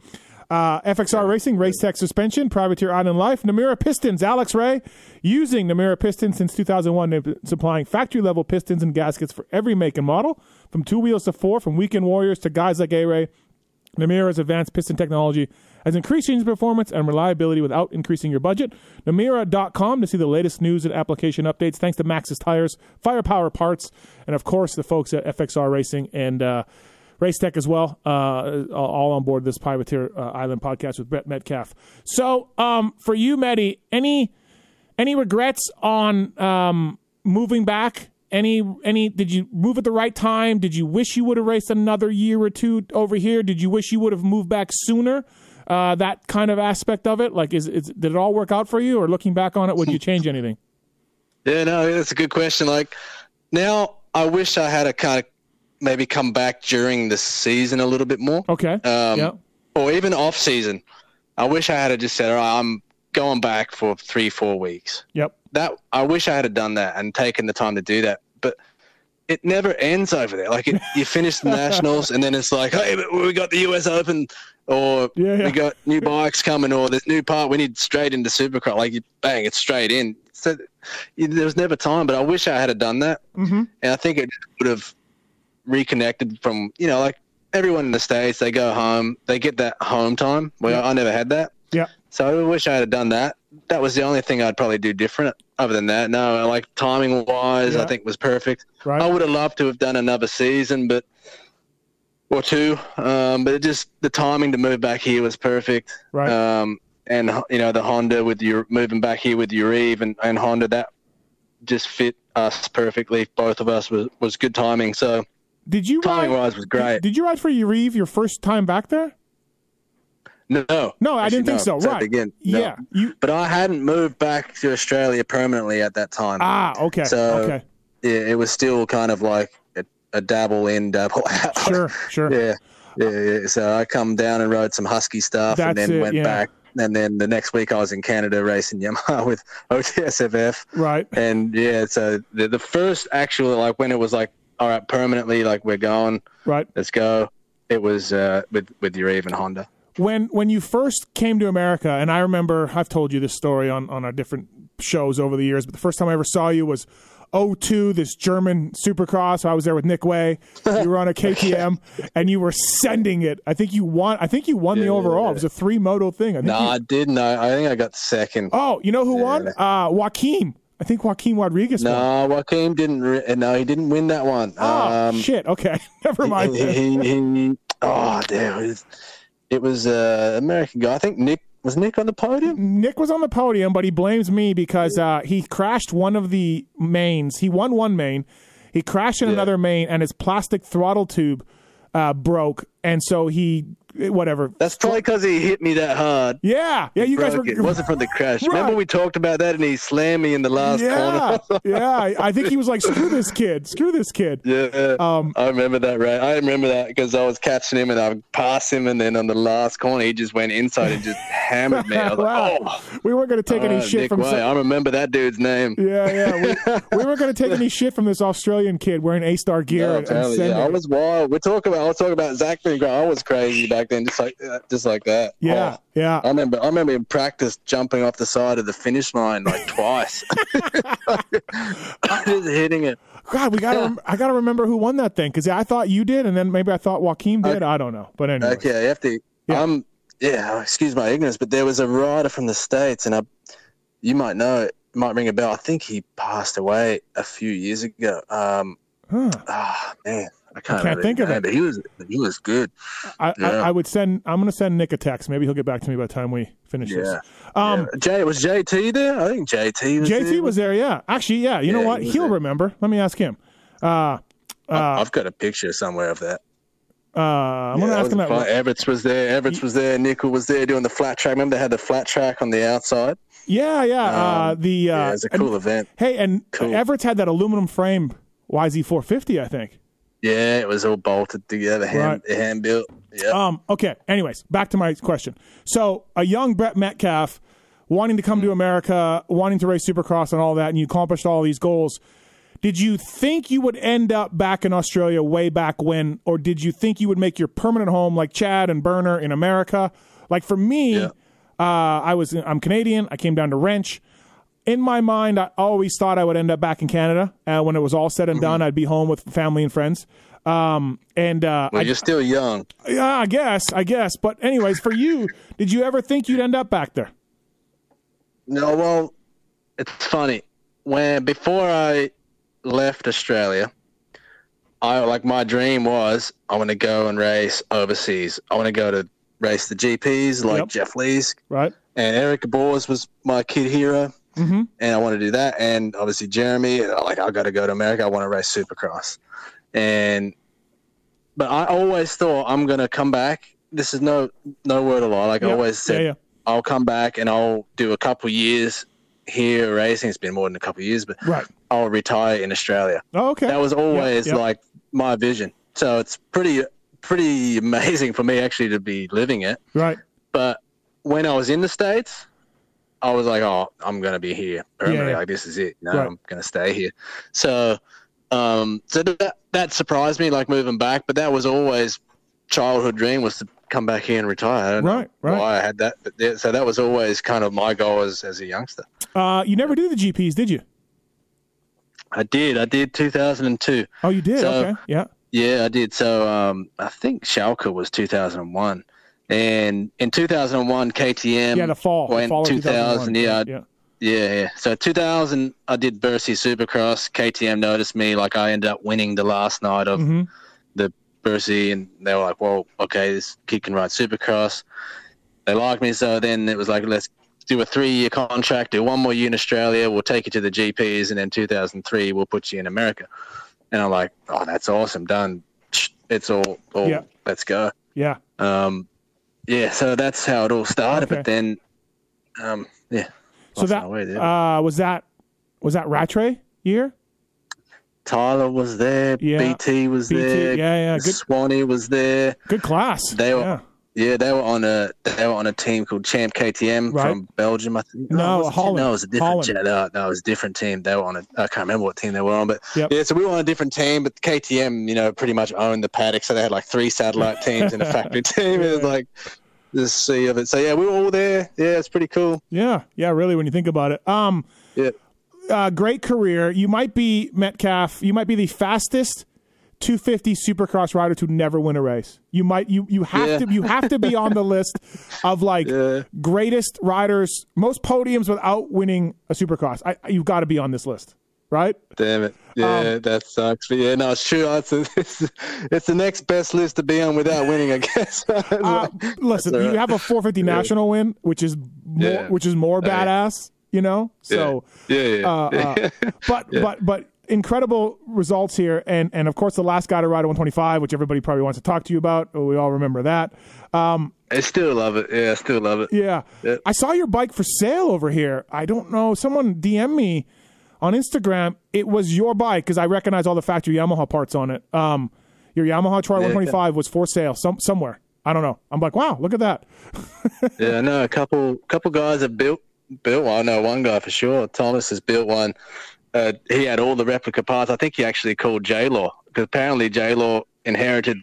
Uh, FXR Racing, Race Tech Suspension, Privateer Island Life, Namura Pistons, Alex Ray, using Namura Pistons since 2001, supplying factory level pistons and gaskets for every make and model, from two wheels to four, from weekend warriors to guys like A Ray Namura's advanced piston technology has increased engine performance and reliability without increasing your budget. Namura.com to see the latest news and application updates. Thanks to Maxxis Tires, Firepower Parts, and of course the folks at FXR Racing and uh, Race Tech as well, uh, all on board this Privateer uh, Island podcast with Brett Metcalfe. So, um, for you, Medi, any any regrets on um, moving back any any did you move at the right time? Did you wish you would have raced another year or two over here? Did you wish you would have moved back sooner? Uh, that kind of aspect of it, like, is, is did it all work out for you, or looking back on it, would you change anything? Yeah, no, that's a good question. Like now, I wish I had a kind of maybe come back during the season a little bit more. Okay. Um, yeah. Or even off season. I wish I had just said, all right, I'm going back for three, four weeks. Yep. That I wish I had done that and taken the time to do that. But it never ends over there. Like it, you finish the nationals, and then it's like, hey, we got the U.S. Open, or Yeah, yeah. we got new bikes coming, or this new part. We need straight into Supercross. Like you bang, it's straight in. So there was never time. But I wish I had done that, Mm-hmm. and I think it would have reconnected from you know like everyone in the states. They go home, they get that home time. Well, Yeah. I never had that. Yeah. So I wish I had done that. That was the only thing I'd probably do different. Other than that, no, like timing wise, Yeah. I think was perfect. Right. I would have loved to have done another season, but or two. Um, but it just the timing to move back here was perfect. Right. Um, and you know the Honda with your moving back here with Yarrive and, and Honda that just fit us perfectly. Both of us was was good timing. So Did you timing ride? wise was great. Did you ride for Yarrive your first time back there? No, No, I didn't think so. Right. again. No. Yeah. You. But I hadn't moved back to Australia permanently at that time. Ah. Okay. So- okay. Yeah, it was still kind of like a, a dabble in, dabble out. Sure. Sure. Yeah, yeah, yeah. So I come down and rode some husky stuff, That's and then it, went yeah. back. And then the next week I was in Canada racing Yamaha with OTSFF, Right. and yeah. So the the first actual like when it was like all right permanently like we're going, Right. let's go. It was uh, with with Yarrive Honda. When when you first came to America, and I remember I've told you this story on on our different shows over the years, but the first time I ever saw you was 02, this German Supercross. I was there with Nick Wey. You were on a KTM, and you were sending it. I think you won. I think you won the Yeah. overall. It was a three moto thing. I No, you- I didn't. I, I think I got second. oh, you know who won? Uh, Joaquim. I think Joaquim Rodrigues won. No, Joaquim didn't. Re- no, he didn't win that one. Oh um, shit. Okay, never mind. he, he, he, oh, damn. It was, uh, American guy. I think Nick was Nick on the podium. Nick was on the podium, but he blames me because uh, he crashed one of the mains. He won one main. He crashed in another main, and his plastic throttle tube uh, broke, and so he whatever. That's probably because he hit me that hard. Yeah, yeah. You guys were. it. Wasn't from the crash. Right. Remember we talked about that, and he slammed me in the last yeah, corner. yeah. I- I think he was like, "Screw this kid! Screw this kid!" Yeah, Um, I remember that. Right, I remember that because I was catching him and I passed him, and then on the last corner he just went inside and just hammered me. I was like, "Oh, We weren't going to take any uh, shit Nick from. Wey. I remember that dude's name. yeah, yeah. We, we weren't going to take any shit from this Australian kid wearing A star gear. And, and yeah, I was wild. We're talking about. I was talking about Zach being great. I was crazy back then, just like uh, just like that. yeah, Oh, yeah. I remember. I remember in practice jumping off the side of the finish line like twice, just hitting it. God, we got to. Rem- I got to remember who won that thing because I thought you did, and then maybe I thought Joaquim did. I don't know, but anyway. Okay, you have to. Yeah. Um, yeah. Excuse my ignorance, but there was a rider from the states, and I, you might know it. Might ring a bell. I think he passed away a few years ago. Um, Huh. ah, man, I can't, can't think of it. He was he was good. I, I, Yeah. I would send. I'm going to send Nick a text. Maybe he'll get back to me by the time we finish Yeah. this. Um, yeah. Jay was JT there. I think JT was. JT there. was there. Yeah, actually, yeah. You know what? He he'll there. remember. Let me ask him. Uh, I- I've got a picture somewhere of that. uh, I'm going to ask him that. fun. Everts was there. Everts was there. Nickel was there doing the flat track. Remember they had the flat track on the outside. Yeah, yeah. uh, Um, the uh, yeah, it was a and- cool event. hey, and Cool. Everts had that aluminum frame YZ450, I think. Yeah, it was all bolted together, hand, Right. hand built. Yeah. Um, okay. Anyways, back to my question. So, a young Brett Metcalfe wanting to come to America, wanting to race Supercross and all that, and you accomplished all these goals. Did you think you would end up back in Australia way back when, or did you think you would make your permanent home like Chad and Burner in America? Like for me, Yeah. uh, I was I'm Canadian. I came down to Wrench. In my mind, I always thought I would end up back in Canada. Uh, when it was all said and done, I'd be home with family and friends. Um, and uh, well, I, you're still young. yeah, I guess, I guess. But anyways, for you, did you ever think you'd end up back there? No, well, it's funny. When before I left Australia, I like my dream was I want to go and race overseas. I want to go to race the GPs like Yep. Jeff Leisk Right? and Eric Boers was my kid hero. Mm-hmm. and I want to do that. And obviously Jeremy, like I got to go to America. I want to race Supercross, and but I always thought I'm gonna come back. This is no no word of lie. Like I always said, Yeah, yeah. I'll come back and I'll do a couple years here racing. It's been more than a couple years, but Right. I'll retire in Australia. Oh, okay. That was always yeah. like my vision. So it's pretty pretty amazing for me actually to be living it. right. But when I was in the States, I was like, oh, I'm going to be here permanently. Yeah. Like, this is it. No, Right. I'm going to stay here. So, Um, so that that surprised me, like moving back. But that was always childhood dream was to come back here and retire. Right, right. why I had that, but so that was always kind of my goal as as a youngster. Uh, you never did the GPs, did you? I did. I did 2002. Oh, you did. So- okay. Yeah. Yeah, I did. So um, I think Schalke was 2001. And in 2001, KTM Yeah, the fall. the fall of 2000. 2001. Yeah, Yeah. yeah, yeah. So 2000, I did Bercy Supercross. KTM noticed me. Like I ended up winning the last night of hmm the Bercy, and they were like, "Well, okay, this kid can ride Supercross." They liked me, so then it was like, "Let's do a three-year contract. Do one more year in Australia. We'll take you to the GPs, and then 2003, we'll put you in America." And I'm like, "Oh, that's awesome! Done. It's all, all. Yeah. Let's go." Yeah. Um, yeah, so that's how it all started. Okay. But then, um, yeah. So that way uh, was that was that Rattray year? Tyler was there. Yeah. BT was BT, there. yeah, yeah, good- Swanee was there. Good class. They were- Yeah. Yeah, they were on a they were on a team called Champ KTM Right. from Belgium, I think. No, was it- Holland. No, it was a different. Holland. No, no, it was a different team. They were on a. I can't remember what team they were on, but Yep. yeah. So we were on a different team, but KTM, you know, pretty much owned the paddock. So they had like three satellite teams and a factory team. It was like the sea of it. So yeah, we were all there. Yeah, it's pretty cool. Yeah. Yeah. Really, when you think about it. Um. Yeah. uh, great career. You might be Metcalfe. You might be the fastest 250 Supercross riders who never win a race. You might you you have Yeah. to you have to be on the list of like Yeah. greatest riders, most podiums without winning a Supercross. I, you've got to be on this list, right? Damn it. Yeah, Um, that sucks. But yeah, no, it's true. It's, it's, it's the next best list to be on without winning, I guess. Uh, listen, all you have a 450 national win, which is more, Yeah. which is more Yeah. badass, you know. So. yeah, yeah. uh, uh, but but but incredible results here, and and of course the last guy to ride a 125, which everybody probably wants to talk to you about. We all remember that. Um, I still love it. Yeah, I still love it. yeah, Yeah. I saw your bike for sale over here. I don't know. Someone DM me on Instagram. It was your bike because I recognize all the factory Yamaha parts on it. Um, your Yamaha Troy 125 was for sale some somewhere. I don't know. I'm like, wow, look at that. Yeah, I know a couple couple guys have built built one. I know one guy for sure. Thomas has built one. Uh, he had all the replica parts. I think he actually called J Law because apparently J Law inherited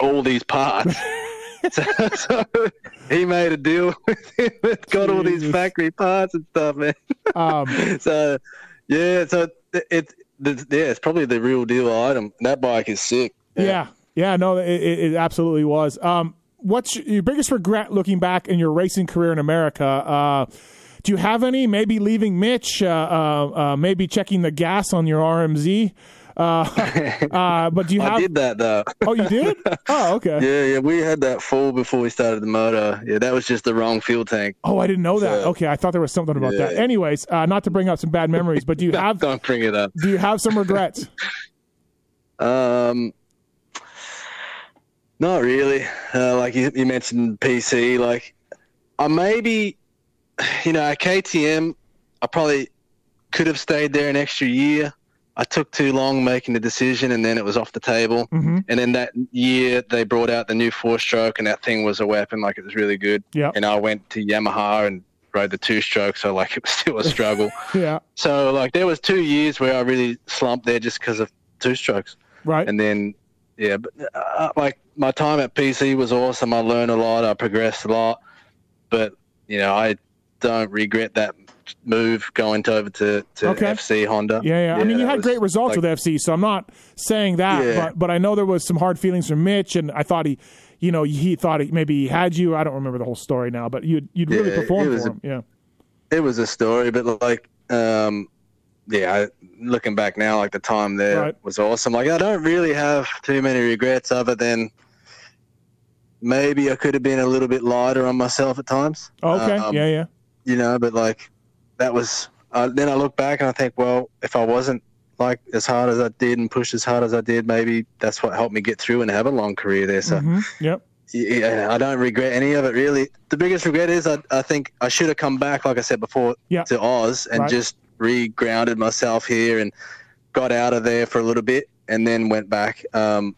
all these parts. so, so he made a deal with him. It's got all these factory parts and stuff, man. Um, so yeah, so it, it, the, yeah, it's probably the real deal item. That bike is sick. Yeah, yeah, no, it, it, it absolutely was. Um, what's your biggest regret looking back in your racing career in America? Uh, do you have any? Maybe leaving Mitch, uh, uh, uh, maybe checking the gas on your RMZ. Uh, uh, but do you have? I did that though. Oh, you did? Oh, okay. Yeah, yeah, we had that full before we started the motor. Yeah, that was just the wrong fuel tank. Oh, I didn't know that. So- Okay, I thought there was something about that. Anyways, uh, not to bring up some bad memories, but do you have Don't bring it up. do you have some regrets? Um, not really. Uh, like you, you mentioned PC. Like, I maybe, you know, at KTM, I probably could have stayed there an extra year. I took too long making the decision, and then it was off the table. hmm And then that year, they brought out the new four-stroke, and that thing was a weapon. Like, it was really good. Yeah, And I went to Yamaha and rode the two-stroke, so like it was still a struggle. yeah, so like there was two years where I really slumped there just because of two-strokes right. and then yeah but uh, like my time at pc was awesome i learned a lot i progressed a lot but you know i don't regret that move going to over to, to Okay. fc honda Yeah, yeah. I mean, you had was, great results like- with FC, so I'm not saying that, Yeah. but but I know there was some hard feelings from Mitch, and I thought he, you know, he thought he, maybe he had you. I don't remember the whole story now, but you'd you'd really Yeah, performed it was for a- him. Yeah, it was a story but like um yeah I, looking back now like the time there Right. was awesome like i don't really have too many regrets other than maybe i could have been a little bit lighter on myself at times okay, Um, yeah, yeah, you know, but like that was. Uh, then I look back and I think, well, if I wasn't like as hard as I did and pushed as hard as I did, maybe that's what helped me get through and have a long career there. So hmm yep, yeah, I don't regret any of it really. The biggest regret is I, I think I should have come back, like I said before, Yeah. to Oz and Right. just re-grounded myself here and got out of there for a little bit and then went back. Um,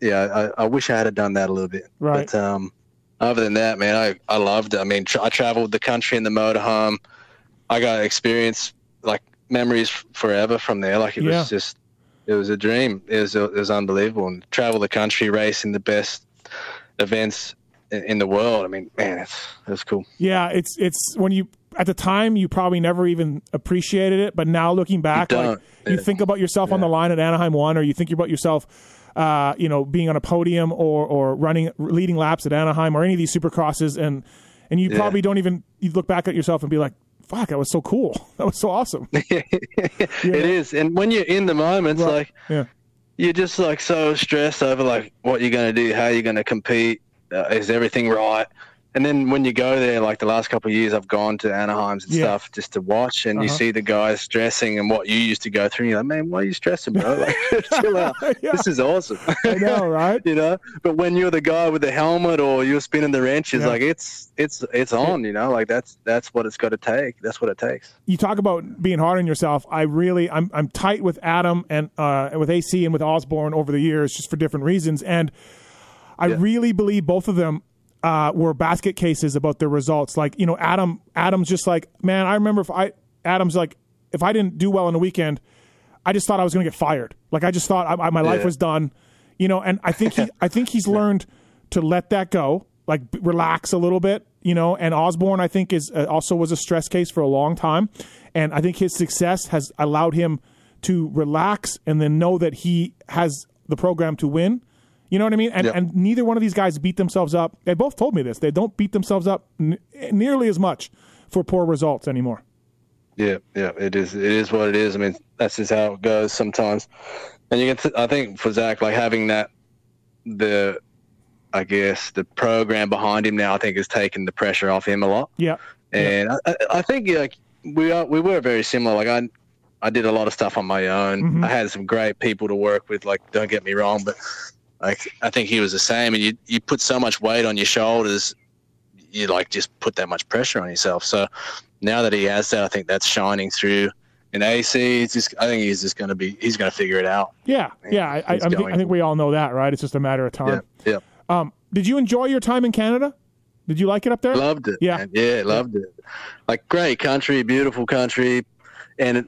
yeah, I, I wish I had done that a little bit. right. But um, other than that, man, I, I loved it. I mean, tra- I traveled the country in the motorhome. I got experience, like memories forever from there. Like it Yeah. was just, it was a dream. It was it was unbelievable, and travel the country, racing the best events in, in the world. I mean, man, it's it's cool. Yeah, it's it's when you at the time you probably never even appreciated it, but now looking back, You like you Yeah. think about yourself on the line at Anaheim one, or you think about yourself. Uh, you know, being on a podium or or running leading laps at Anaheim or any of these supercrosses, and and you Yeah. probably don't even you look back at yourself and be like, "Fuck, that was so cool. That was so awesome." It is, and when you're in the moments, Right. like Yeah, you're just like so stressed over like what you're going to do, how you're going to compete, uh, is everything right? And then when you go there, like the last couple of years, I've gone to Anaheim's and Yeah. stuff just to watch, and you Uh-huh. see the guys stressing and what you used to go through. And you're like, man, why are you stressing, bro? Like, chill out. Yeah. This is awesome. I know, right? you know. But when you're the guy with the helmet or you're spinning the wrenches, Yeah. like it's it's it's on. You know, like that's that's what it's got to take. That's what it takes. you talk about being hard on yourself. I really, I'm, I'm tight with Adam and uh, with AC and with Osborne over the years, just for different reasons. And I really believe both of them uh, were basket cases about their results. Like, you know, Adam, Adam's just like, man, I remember if I, Adam's like, if I didn't do well on the weekend, I just thought I was going to get fired. Like, I just thought I, I, my life was done, you know. And I think he, I think he's learned to let that go, like b- relax a little bit, you know. And Osborne, I think, is uh, also was a stress case for a long time, and I think his success has allowed him to relax and then know that he has the program to win. You know what I mean? And Yeah. and neither one of these guys beat themselves up. They both told me this. They don't beat themselves up n- nearly as much for poor results anymore. Yeah, yeah, it is. It is what it is. I mean, that's just how it goes sometimes. And you get, to, I think, for Zach, like having that, the, I guess, the program behind him now, I think, has taken the pressure off him a lot. Yeah. And I, I- I think like we are, we were very similar. Like I, I did a lot of stuff on my own. Mhm. I had some great people to work with. Like, don't get me wrong, but like I think he was the same. And you, you put so much weight on your shoulders, you like just put that much pressure on yourself. So now that he has that, I think that's shining through. And AC, it's just I think he's just going to be he's going to figure it out. Yeah. Yeah. I, I, He's I, think, I think we all know that, right? It's just a matter of time. Yeah, yeah. Um, did you enjoy your time in Canada? Did you like it up there? Loved it. Yeah. man. yeah, loved it. Like great country, beautiful country, and it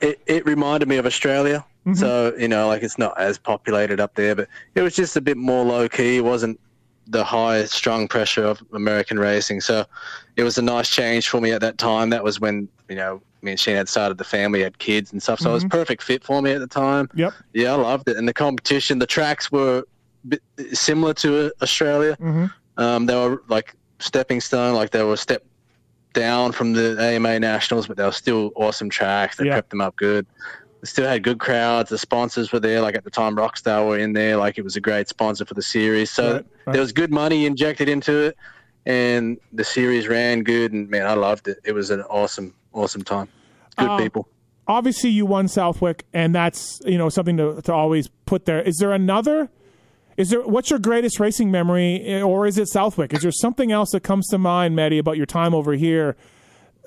it, it reminded me of Australia. Mhm. So you know, like it's not as populated up there, but it was just a bit more low key. It wasn't the high strung pressure of American racing. So it was a nice change for me at that time. That was when you know me and Shane had started the family, had kids and stuff. So it was Mhm. perfect fit for me at the time. Yep. Yeah, I loved it. And the competition, the tracks were similar to Australia. hmm Um, they were like stepping stone, like they were step down from the AMA Nationals, but they were still awesome tracks. They Yeah. kept them up good. Still had good crowds. The sponsors were there. Like at the time, Rockstar were in there. Like it was a great sponsor for the series. So Right, right. there was good money injected into it, and the series ran good. And man, I loved it. It was an awesome, awesome time. Good Um, people. Obviously, you won Southwick, and that's you know something to to always put there. Is there another? Is there what's your greatest racing memory, eh, or is it Southwick? Is there something else that comes to mind, Maddie, about your time over here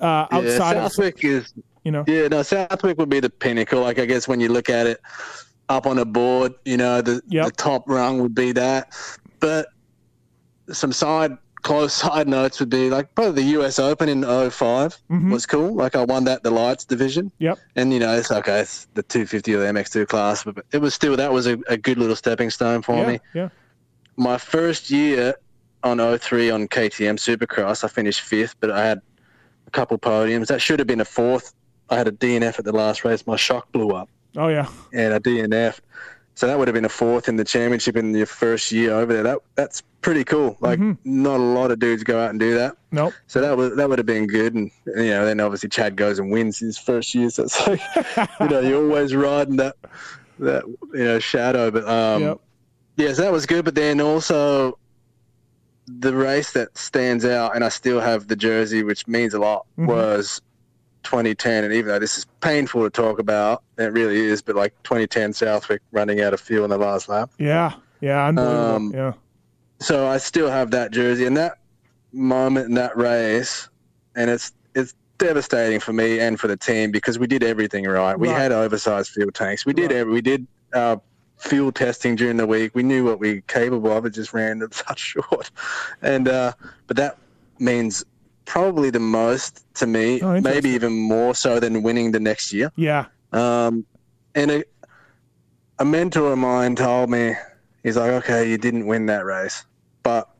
uh, outside yeah, of Southwick is you know? Yeah, no, Southwick would be the pinnacle. Like I guess when you look at it up on a board, you know, the, Yep. the top rung would be that. But some side close side notes would be like probably the US Open in 5 Mhm. was cool. Like I won that the lights division. Yep. And you know, it's okay, it's the 250 or the MX2 class, but it was still that was a, a good little stepping stone for Yeah, me. yeah. My first year on 03 on KTM Supercross, I finished fifth, but I had a couple podiums. That should have been a fourth. I had a DNF at the last race. My shock blew up Oh yeah. and a DNF. So that would have been a fourth in the championship in your first year over there. That that's pretty cool. Like Mhm. not a lot of dudes go out and do that. Nope. So that would that would have been good. And you know, then obviously Chad goes and wins his first year. So it's like you know, you're always riding that that you know shadow. But um, Yep. yes, that was good. But then also the race that stands out, and I still have the jersey, which means a lot, Mhm. was 2010. And even though this is painful to talk about, it really is. But like 2010 Southwick running out of fuel in the last lap. Yeah. Yeah. Um, yeah. So I still have that jersey, and that moment in that race, and it's it's devastating for me and for the team because we did everything right. We Right. had oversized fuel tanks. We did Right. every, we did uh, fuel testing during the week. We knew what we were capable of. It just ran such short, and uh, but that means probably the most to me, Oh, maybe even more so than winning the next year. Yeah. Um, and it, a mentor of mine told me, he's like, okay, you didn't win that race, but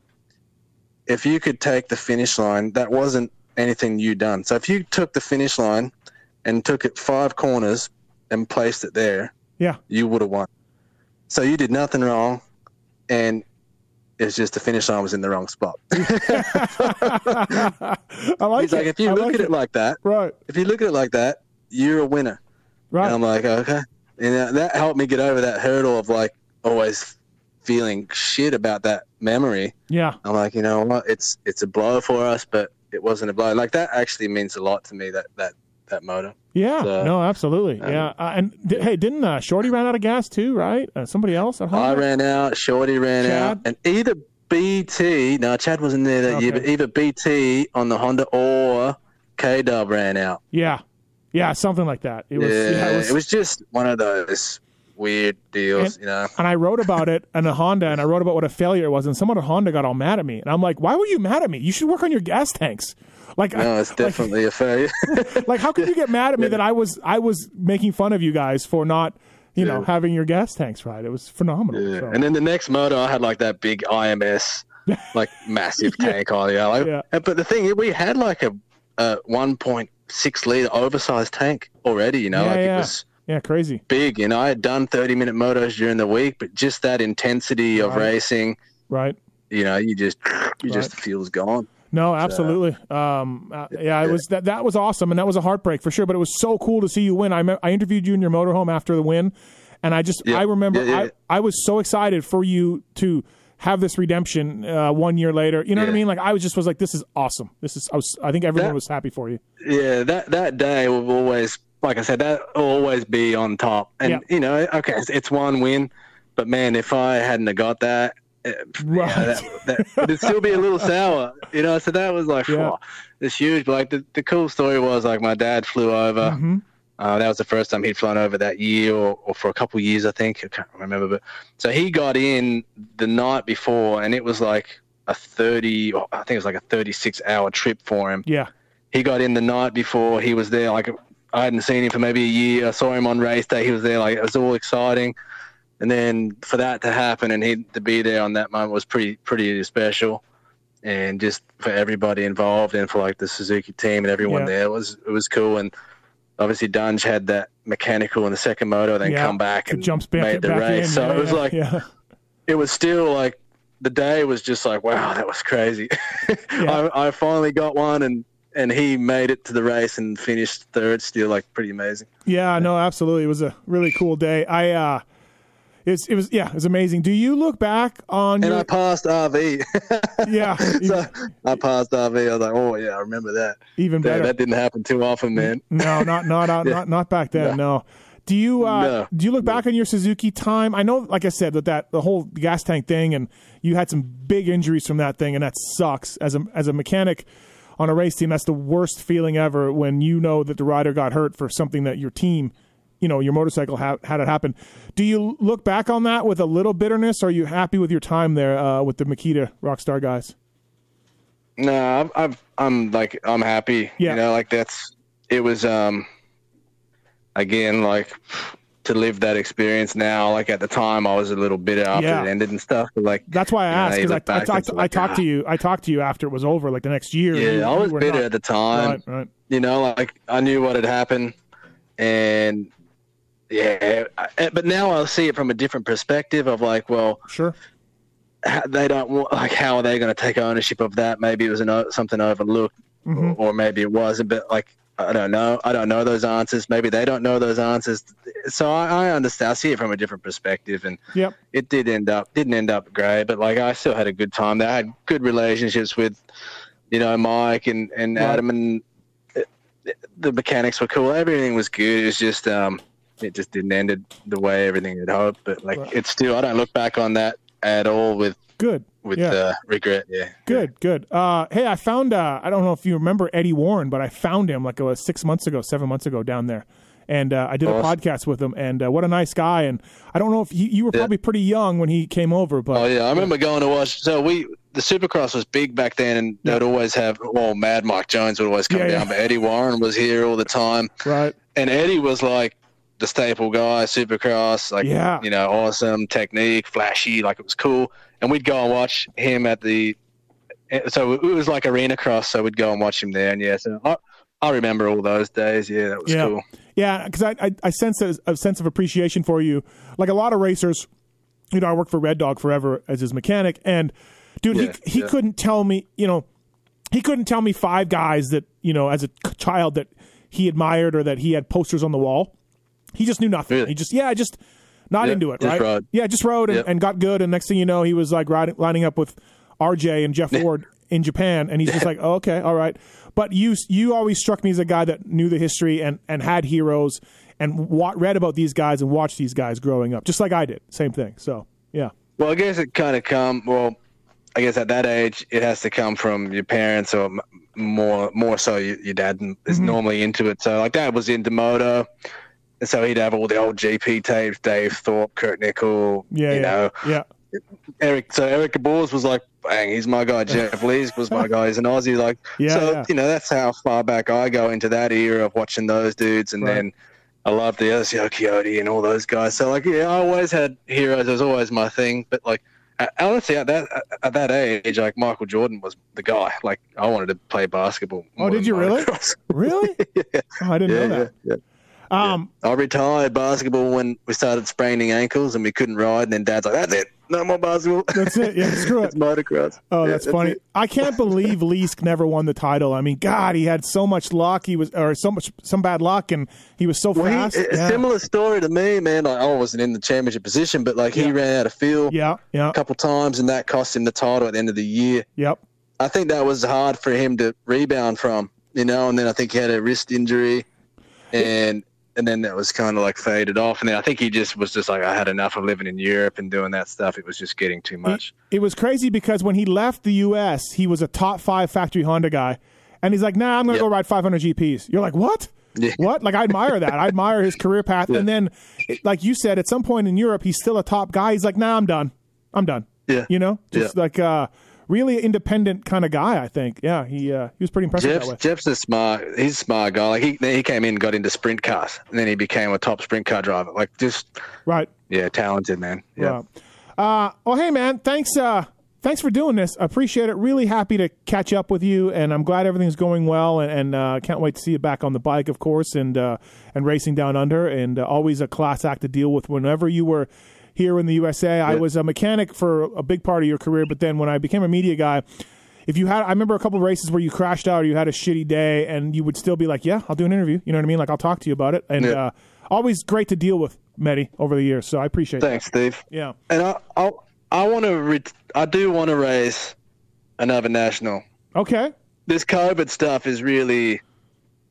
if you could take the finish line, that wasn't anything you done. So if you took the finish line and took it five corners and placed it there, Yeah. you would have won. So you did nothing wrong, and it's just the finish line was in the wrong spot. I like He's it. like, if you I look like at it like that, right, if you look at it like that, you're a winner. right. And I'm like, okay. And that- that helped me get over that hurdle of like always feeling shit about that memory. yeah. I'm like, you know what? It's it's a blow for us, but it wasn't a blow. Like that actually means a lot to me. That that that motor. Yeah, So, no, absolutely. um, yeah, uh, and di- hey, didn't uh, Shorty run out of gas too? Right? Uh, somebody else at home? I ran out. Shorty ran Chad? out, and either BT. No, Chad wasn't there that year, but either BT on the Honda or K Dub ran out. Yeah, yeah, something like that. It was. yeah, Yeah, it was, just one of those weird deals, And- you know. and I wrote about it in a Honda, and I wrote about what a failure it was, and someone at Honda got all mad at me, and I'm like, why were you mad at me? You should work on your gas tanks. Like, No, it's definitely a failure. like how could you get mad at me that I was I was making fun of you guys for not, you know, Yeah. having your gas tanks right? It was phenomenal. Yeah. So, And then the next motor, I had like that big IMS, like massive tank on yeah. Like, Yeah. But the thing, we had like a, a 1.6 liter oversized tank already. You know, Yeah, like yeah. it was yeah, crazy. big. You know, I had done 30 minute motos during the week, but just that intensity of racing, Right. you know, you just, you Right. just the fuel's gone. No, absolutely. Um, uh, yeah, it was that. That was awesome, and that was a heartbreak for sure. But it was so cool to see you win. I me- I interviewed you in your motorhome after the win, and I just Yeah. I remember Yeah, yeah. I I was so excited for you to have this redemption uh, one year later. You know what I mean? Like I was just was like, this is awesome. This is I was I think everyone That- was happy for you. Yeah, that that day will always, like I said, that will always be on top. And Yeah. you know, okay, it's, it's one win, but man, if I hadn't have got that, uh, Right. yeah, that, that it'd still be a little sour, you know. So that was like, Yeah. oh, it's huge. But like the, the cool story was like my dad flew over. Mhm. Uh, that was the first time he'd flown over that year, or, or for a couple of years, I think. I can't remember, but so he got in the night before, and it was like a thirty, I think it was like a thirty-six hour trip for him Yeah. he got in the night before he was there like i hadn't seen him for maybe a year i saw him on race day he was there like it was all exciting and then for that to happen and he to be there on that moment was pretty pretty special and just for everybody involved and for like the suzuki team and everyone Yeah. there it was it was cool and obviously dunge had that mechanical in the second moto then Yeah. come back It and jumps back, made the back race in. so yeah, it was like it was still like the day was just like wow that was crazy. I, I finally got one and and he made it to the race and finished third still like pretty amazing Yeah, no, absolutely. It was a really cool day. I uh it's it was yeah, it was amazing. Do you look back on and your i passed rv yeah, so i passed rv i was like oh yeah i remember that even better. that didn't happen too often man No, not not not not, not back then. No. Do you uh, No. do you look back on your Suzuki time? I know, like I said, that that the whole gas tank thing, and you had some big injuries from that thing, and that sucks. As a as a mechanic on a race team, that's the worst feeling ever when you know that the rider got hurt for something that your team, you know, your motorcycle ha- had it happen. Do you look back on that with a little bitterness? Or are you happy with your time there uh, with the Makita Rockstar guys? no I've, I've i'm like i'm happy Yeah. you know like that's it was um again like to live that experience now like at the time i was a little bitter after Yeah. it ended and stuff but like That's why I asked because I, I talked I like, talked ah. to you I talked to you after it was over, like the next year. yeah You- i was bitter not- at the time Right, right. you know like i knew what had happened and yeah I- but now i'll see it from a different perspective of like well Sure. they don't want like how are they going to take ownership of that maybe it was an, something overlooked Mhm. or maybe it wasn't but like i don't know i don't know those answers maybe they don't know those answers so i, I understand i see it from a different perspective and Yep. it did end up didn't end up great but like i still had a good time there i had good relationships with you know mike and and Right. adam and the mechanics were cool everything was good it was just um it just didn't end it the way everything had hoped but like Right. it's still i don't look back on that at all with Good. with Yeah. uh, regret yeah Good, good. Uh, hey, I found. Uh, I don't know if you remember Eddie Warren, but I found him like it was six months ago, seven months ago down there, and uh, I did a podcast with him. And uh, what a nice guy! And I don't know if you, you were Yeah. probably pretty young when he came over, but Oh yeah, I remember going to watch. So we the Supercross was big back then, and Yeah. they'd always have. Well, Mad Mike Jones would always come Yeah, down, yeah. but Eddie Warren was here all the time, right, and Eddie was like the staple guy, Supercross, like Yeah. you know, awesome technique, flashy, like it was cool. And we'd go and watch him at the. So it was like arena cross, so we'd go and watch him there, and yeah, so I, I remember all those days. Yeah, that was Yeah. cool. Yeah, because I, I I sense a, a sense of appreciation for you. Like a lot of racers, you know, I worked for Red Dog forever as his mechanic, and dude, Yeah, he he yeah. couldn't tell me, you know, he couldn't tell me five guys that you know as a child that he admired or that he had posters on the wall. He just knew nothing. He just yeah, just not Yeah, into it, just right? rode. Yeah, just rode and, Yep. and got good, and next thing you know, he was like riding, lining up with RJ and Jeff Ward in Japan, and he's just like, oh, okay, all right. But you you always struck me as a guy that knew the history and and had heroes and wa- read about these guys and watched these guys growing up, just like I did. Same thing. So yeah, Well, I guess it kind of come. Well, I guess at that age, it has to come from your parents or m- more more so your, your dad is Mm-hmm. normally into it. So like dad was into moto, and so he'd have all the old GP tapes, Dave Thorpe, Kurt Nicoll, yeah, you yeah, know, yeah. Eric. So Eric Geboers was like, bang, he's my guy. Jeff Leisk was my guy. He's an Aussie. Like, Yeah, so yeah. you know, that's how far back I go into that era of watching those dudes, and Right. then. I love the Ezio Coyote and all those guys. So like, yeah, I always had heroes. It was always my thing. But like, honestly, at that at that age, like Michael Jordan was the guy. Like, I wanted to play basketball. Oh, did you really? Really? yeah, Oh, I didn't yeah, know that. yeah, yeah. Um, I retired basketball when we started spraining ankles and we couldn't ride. And then Dad's like, "That's it, no more basketball." that's it. Yeah, screw it. it's motocross. Oh, Yeah, that's funny. it. I can't believe Leisk never won the title. I mean, God, he had so much luck. He was, or so much, some bad luck, and he was so Well, fast. he, yeah. similar story to me, man. Like, I wasn't in the championship position, but like Yeah. he ran out of field yeah, yeah, a couple times, and that cost him the title at the end of the year. yep. I think that was hard for him to rebound from, you know. And then I think he had a wrist injury, and and then that was kind of like faded off. And then I think he just was just like, I had enough of living in Europe and doing that stuff. It was just getting too much. It was crazy because when he left the U.S., he was a top five factory Honda guy, and he's like, "Nah, I'm going to Yep. go ride 500 GPs." You're like, "What? Yeah. What?" Like I admire that. I admire his career path. And then, it, like you said, at some point in Europe, he's still a top guy. He's like, "Nah, I'm done. I'm done." Yeah. You know, just Yeah. like uh, really independent kind of guy. I think. Yeah, he uh, he was pretty impressive that Jeff's, way. Jeff's a smart. He's a smart guy. Like he, he came in, got into sprint cars, and then he became a top sprint car driver. Like just Right. yeah, talented man. Yeah. Yeah. Uh, well, hey, man, thanks. Uh, thanks for doing this. I appreciate it. Really happy to catch up with you, and I'm glad everything's going well. And, and uh, can't wait to see you back on the bike, of course, and uh, and racing down under. And uh, always a class act to deal with. Whenever you were here in the USA, I was a mechanic for a big part of your career, but then when I became a media guy. If you had, I remember a couple of races where you crashed out or you had a shitty day, and you would still be like, "Yeah, I'll do an interview." You know what I mean? Like I'll talk to you about it, and Yeah. uh, always great to deal with Medi over the years. So I appreciate that. Thanks, Steve. Yeah. And I I, I want to re- I do want to race another national. Okay. This COVID stuff is really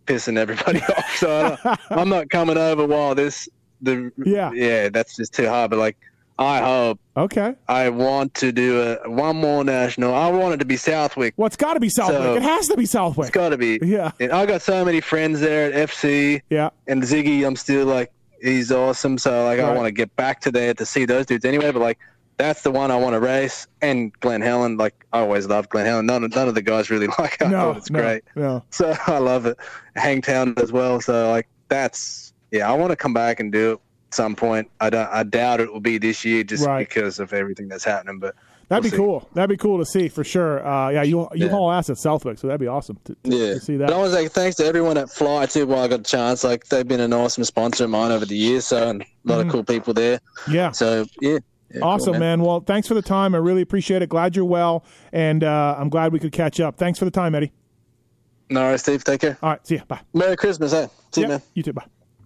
pissing everybody off. So I'm not coming over while this the Yeah. yeah that's just too hard. But like I hope Okay. I want to do a one more national. I want it to be Southwick. Well, it's got to be Southwick. So- it has to be Southwick. It's got to be. Yeah. And I got so many friends there at FC. Yeah. and Ziggy, I'm still like, he's awesome. So like, I want to get back to there to see those dudes anyway. But like, that's the one I want to race. And Glen Helen, like, I always loved Glen Helen. None of none of the guys really like. It. I No, it's no, great. No. So I love it. Hangtown as well. So like, that's yeah. I want to come back and do it at some point. I don't. I doubt it will be this year just Right. because of everything that's happening. But That'd We'll be see. cool. That'd be cool to see for sure. Uh, yeah, you you Yeah. haul ass at Southwick, so that'd be awesome to, to, Yeah, to see But I that. want to say thanks to everyone at Fly too. While I got a chance, like they've been an awesome sponsor of mine over the years. So and a lot Mhm. of cool people there. Yeah. So yeah, Yeah, cool, Awesome, man. Well, thanks for the time. I really appreciate it. Glad you're well, and uh, I'm glad we could catch up. Thanks for the time, Eddie. No worries, Steve. Take care. All right, see ya. Bye. Merry Christmas, eh? See you, Yeah, man. You too. Bye.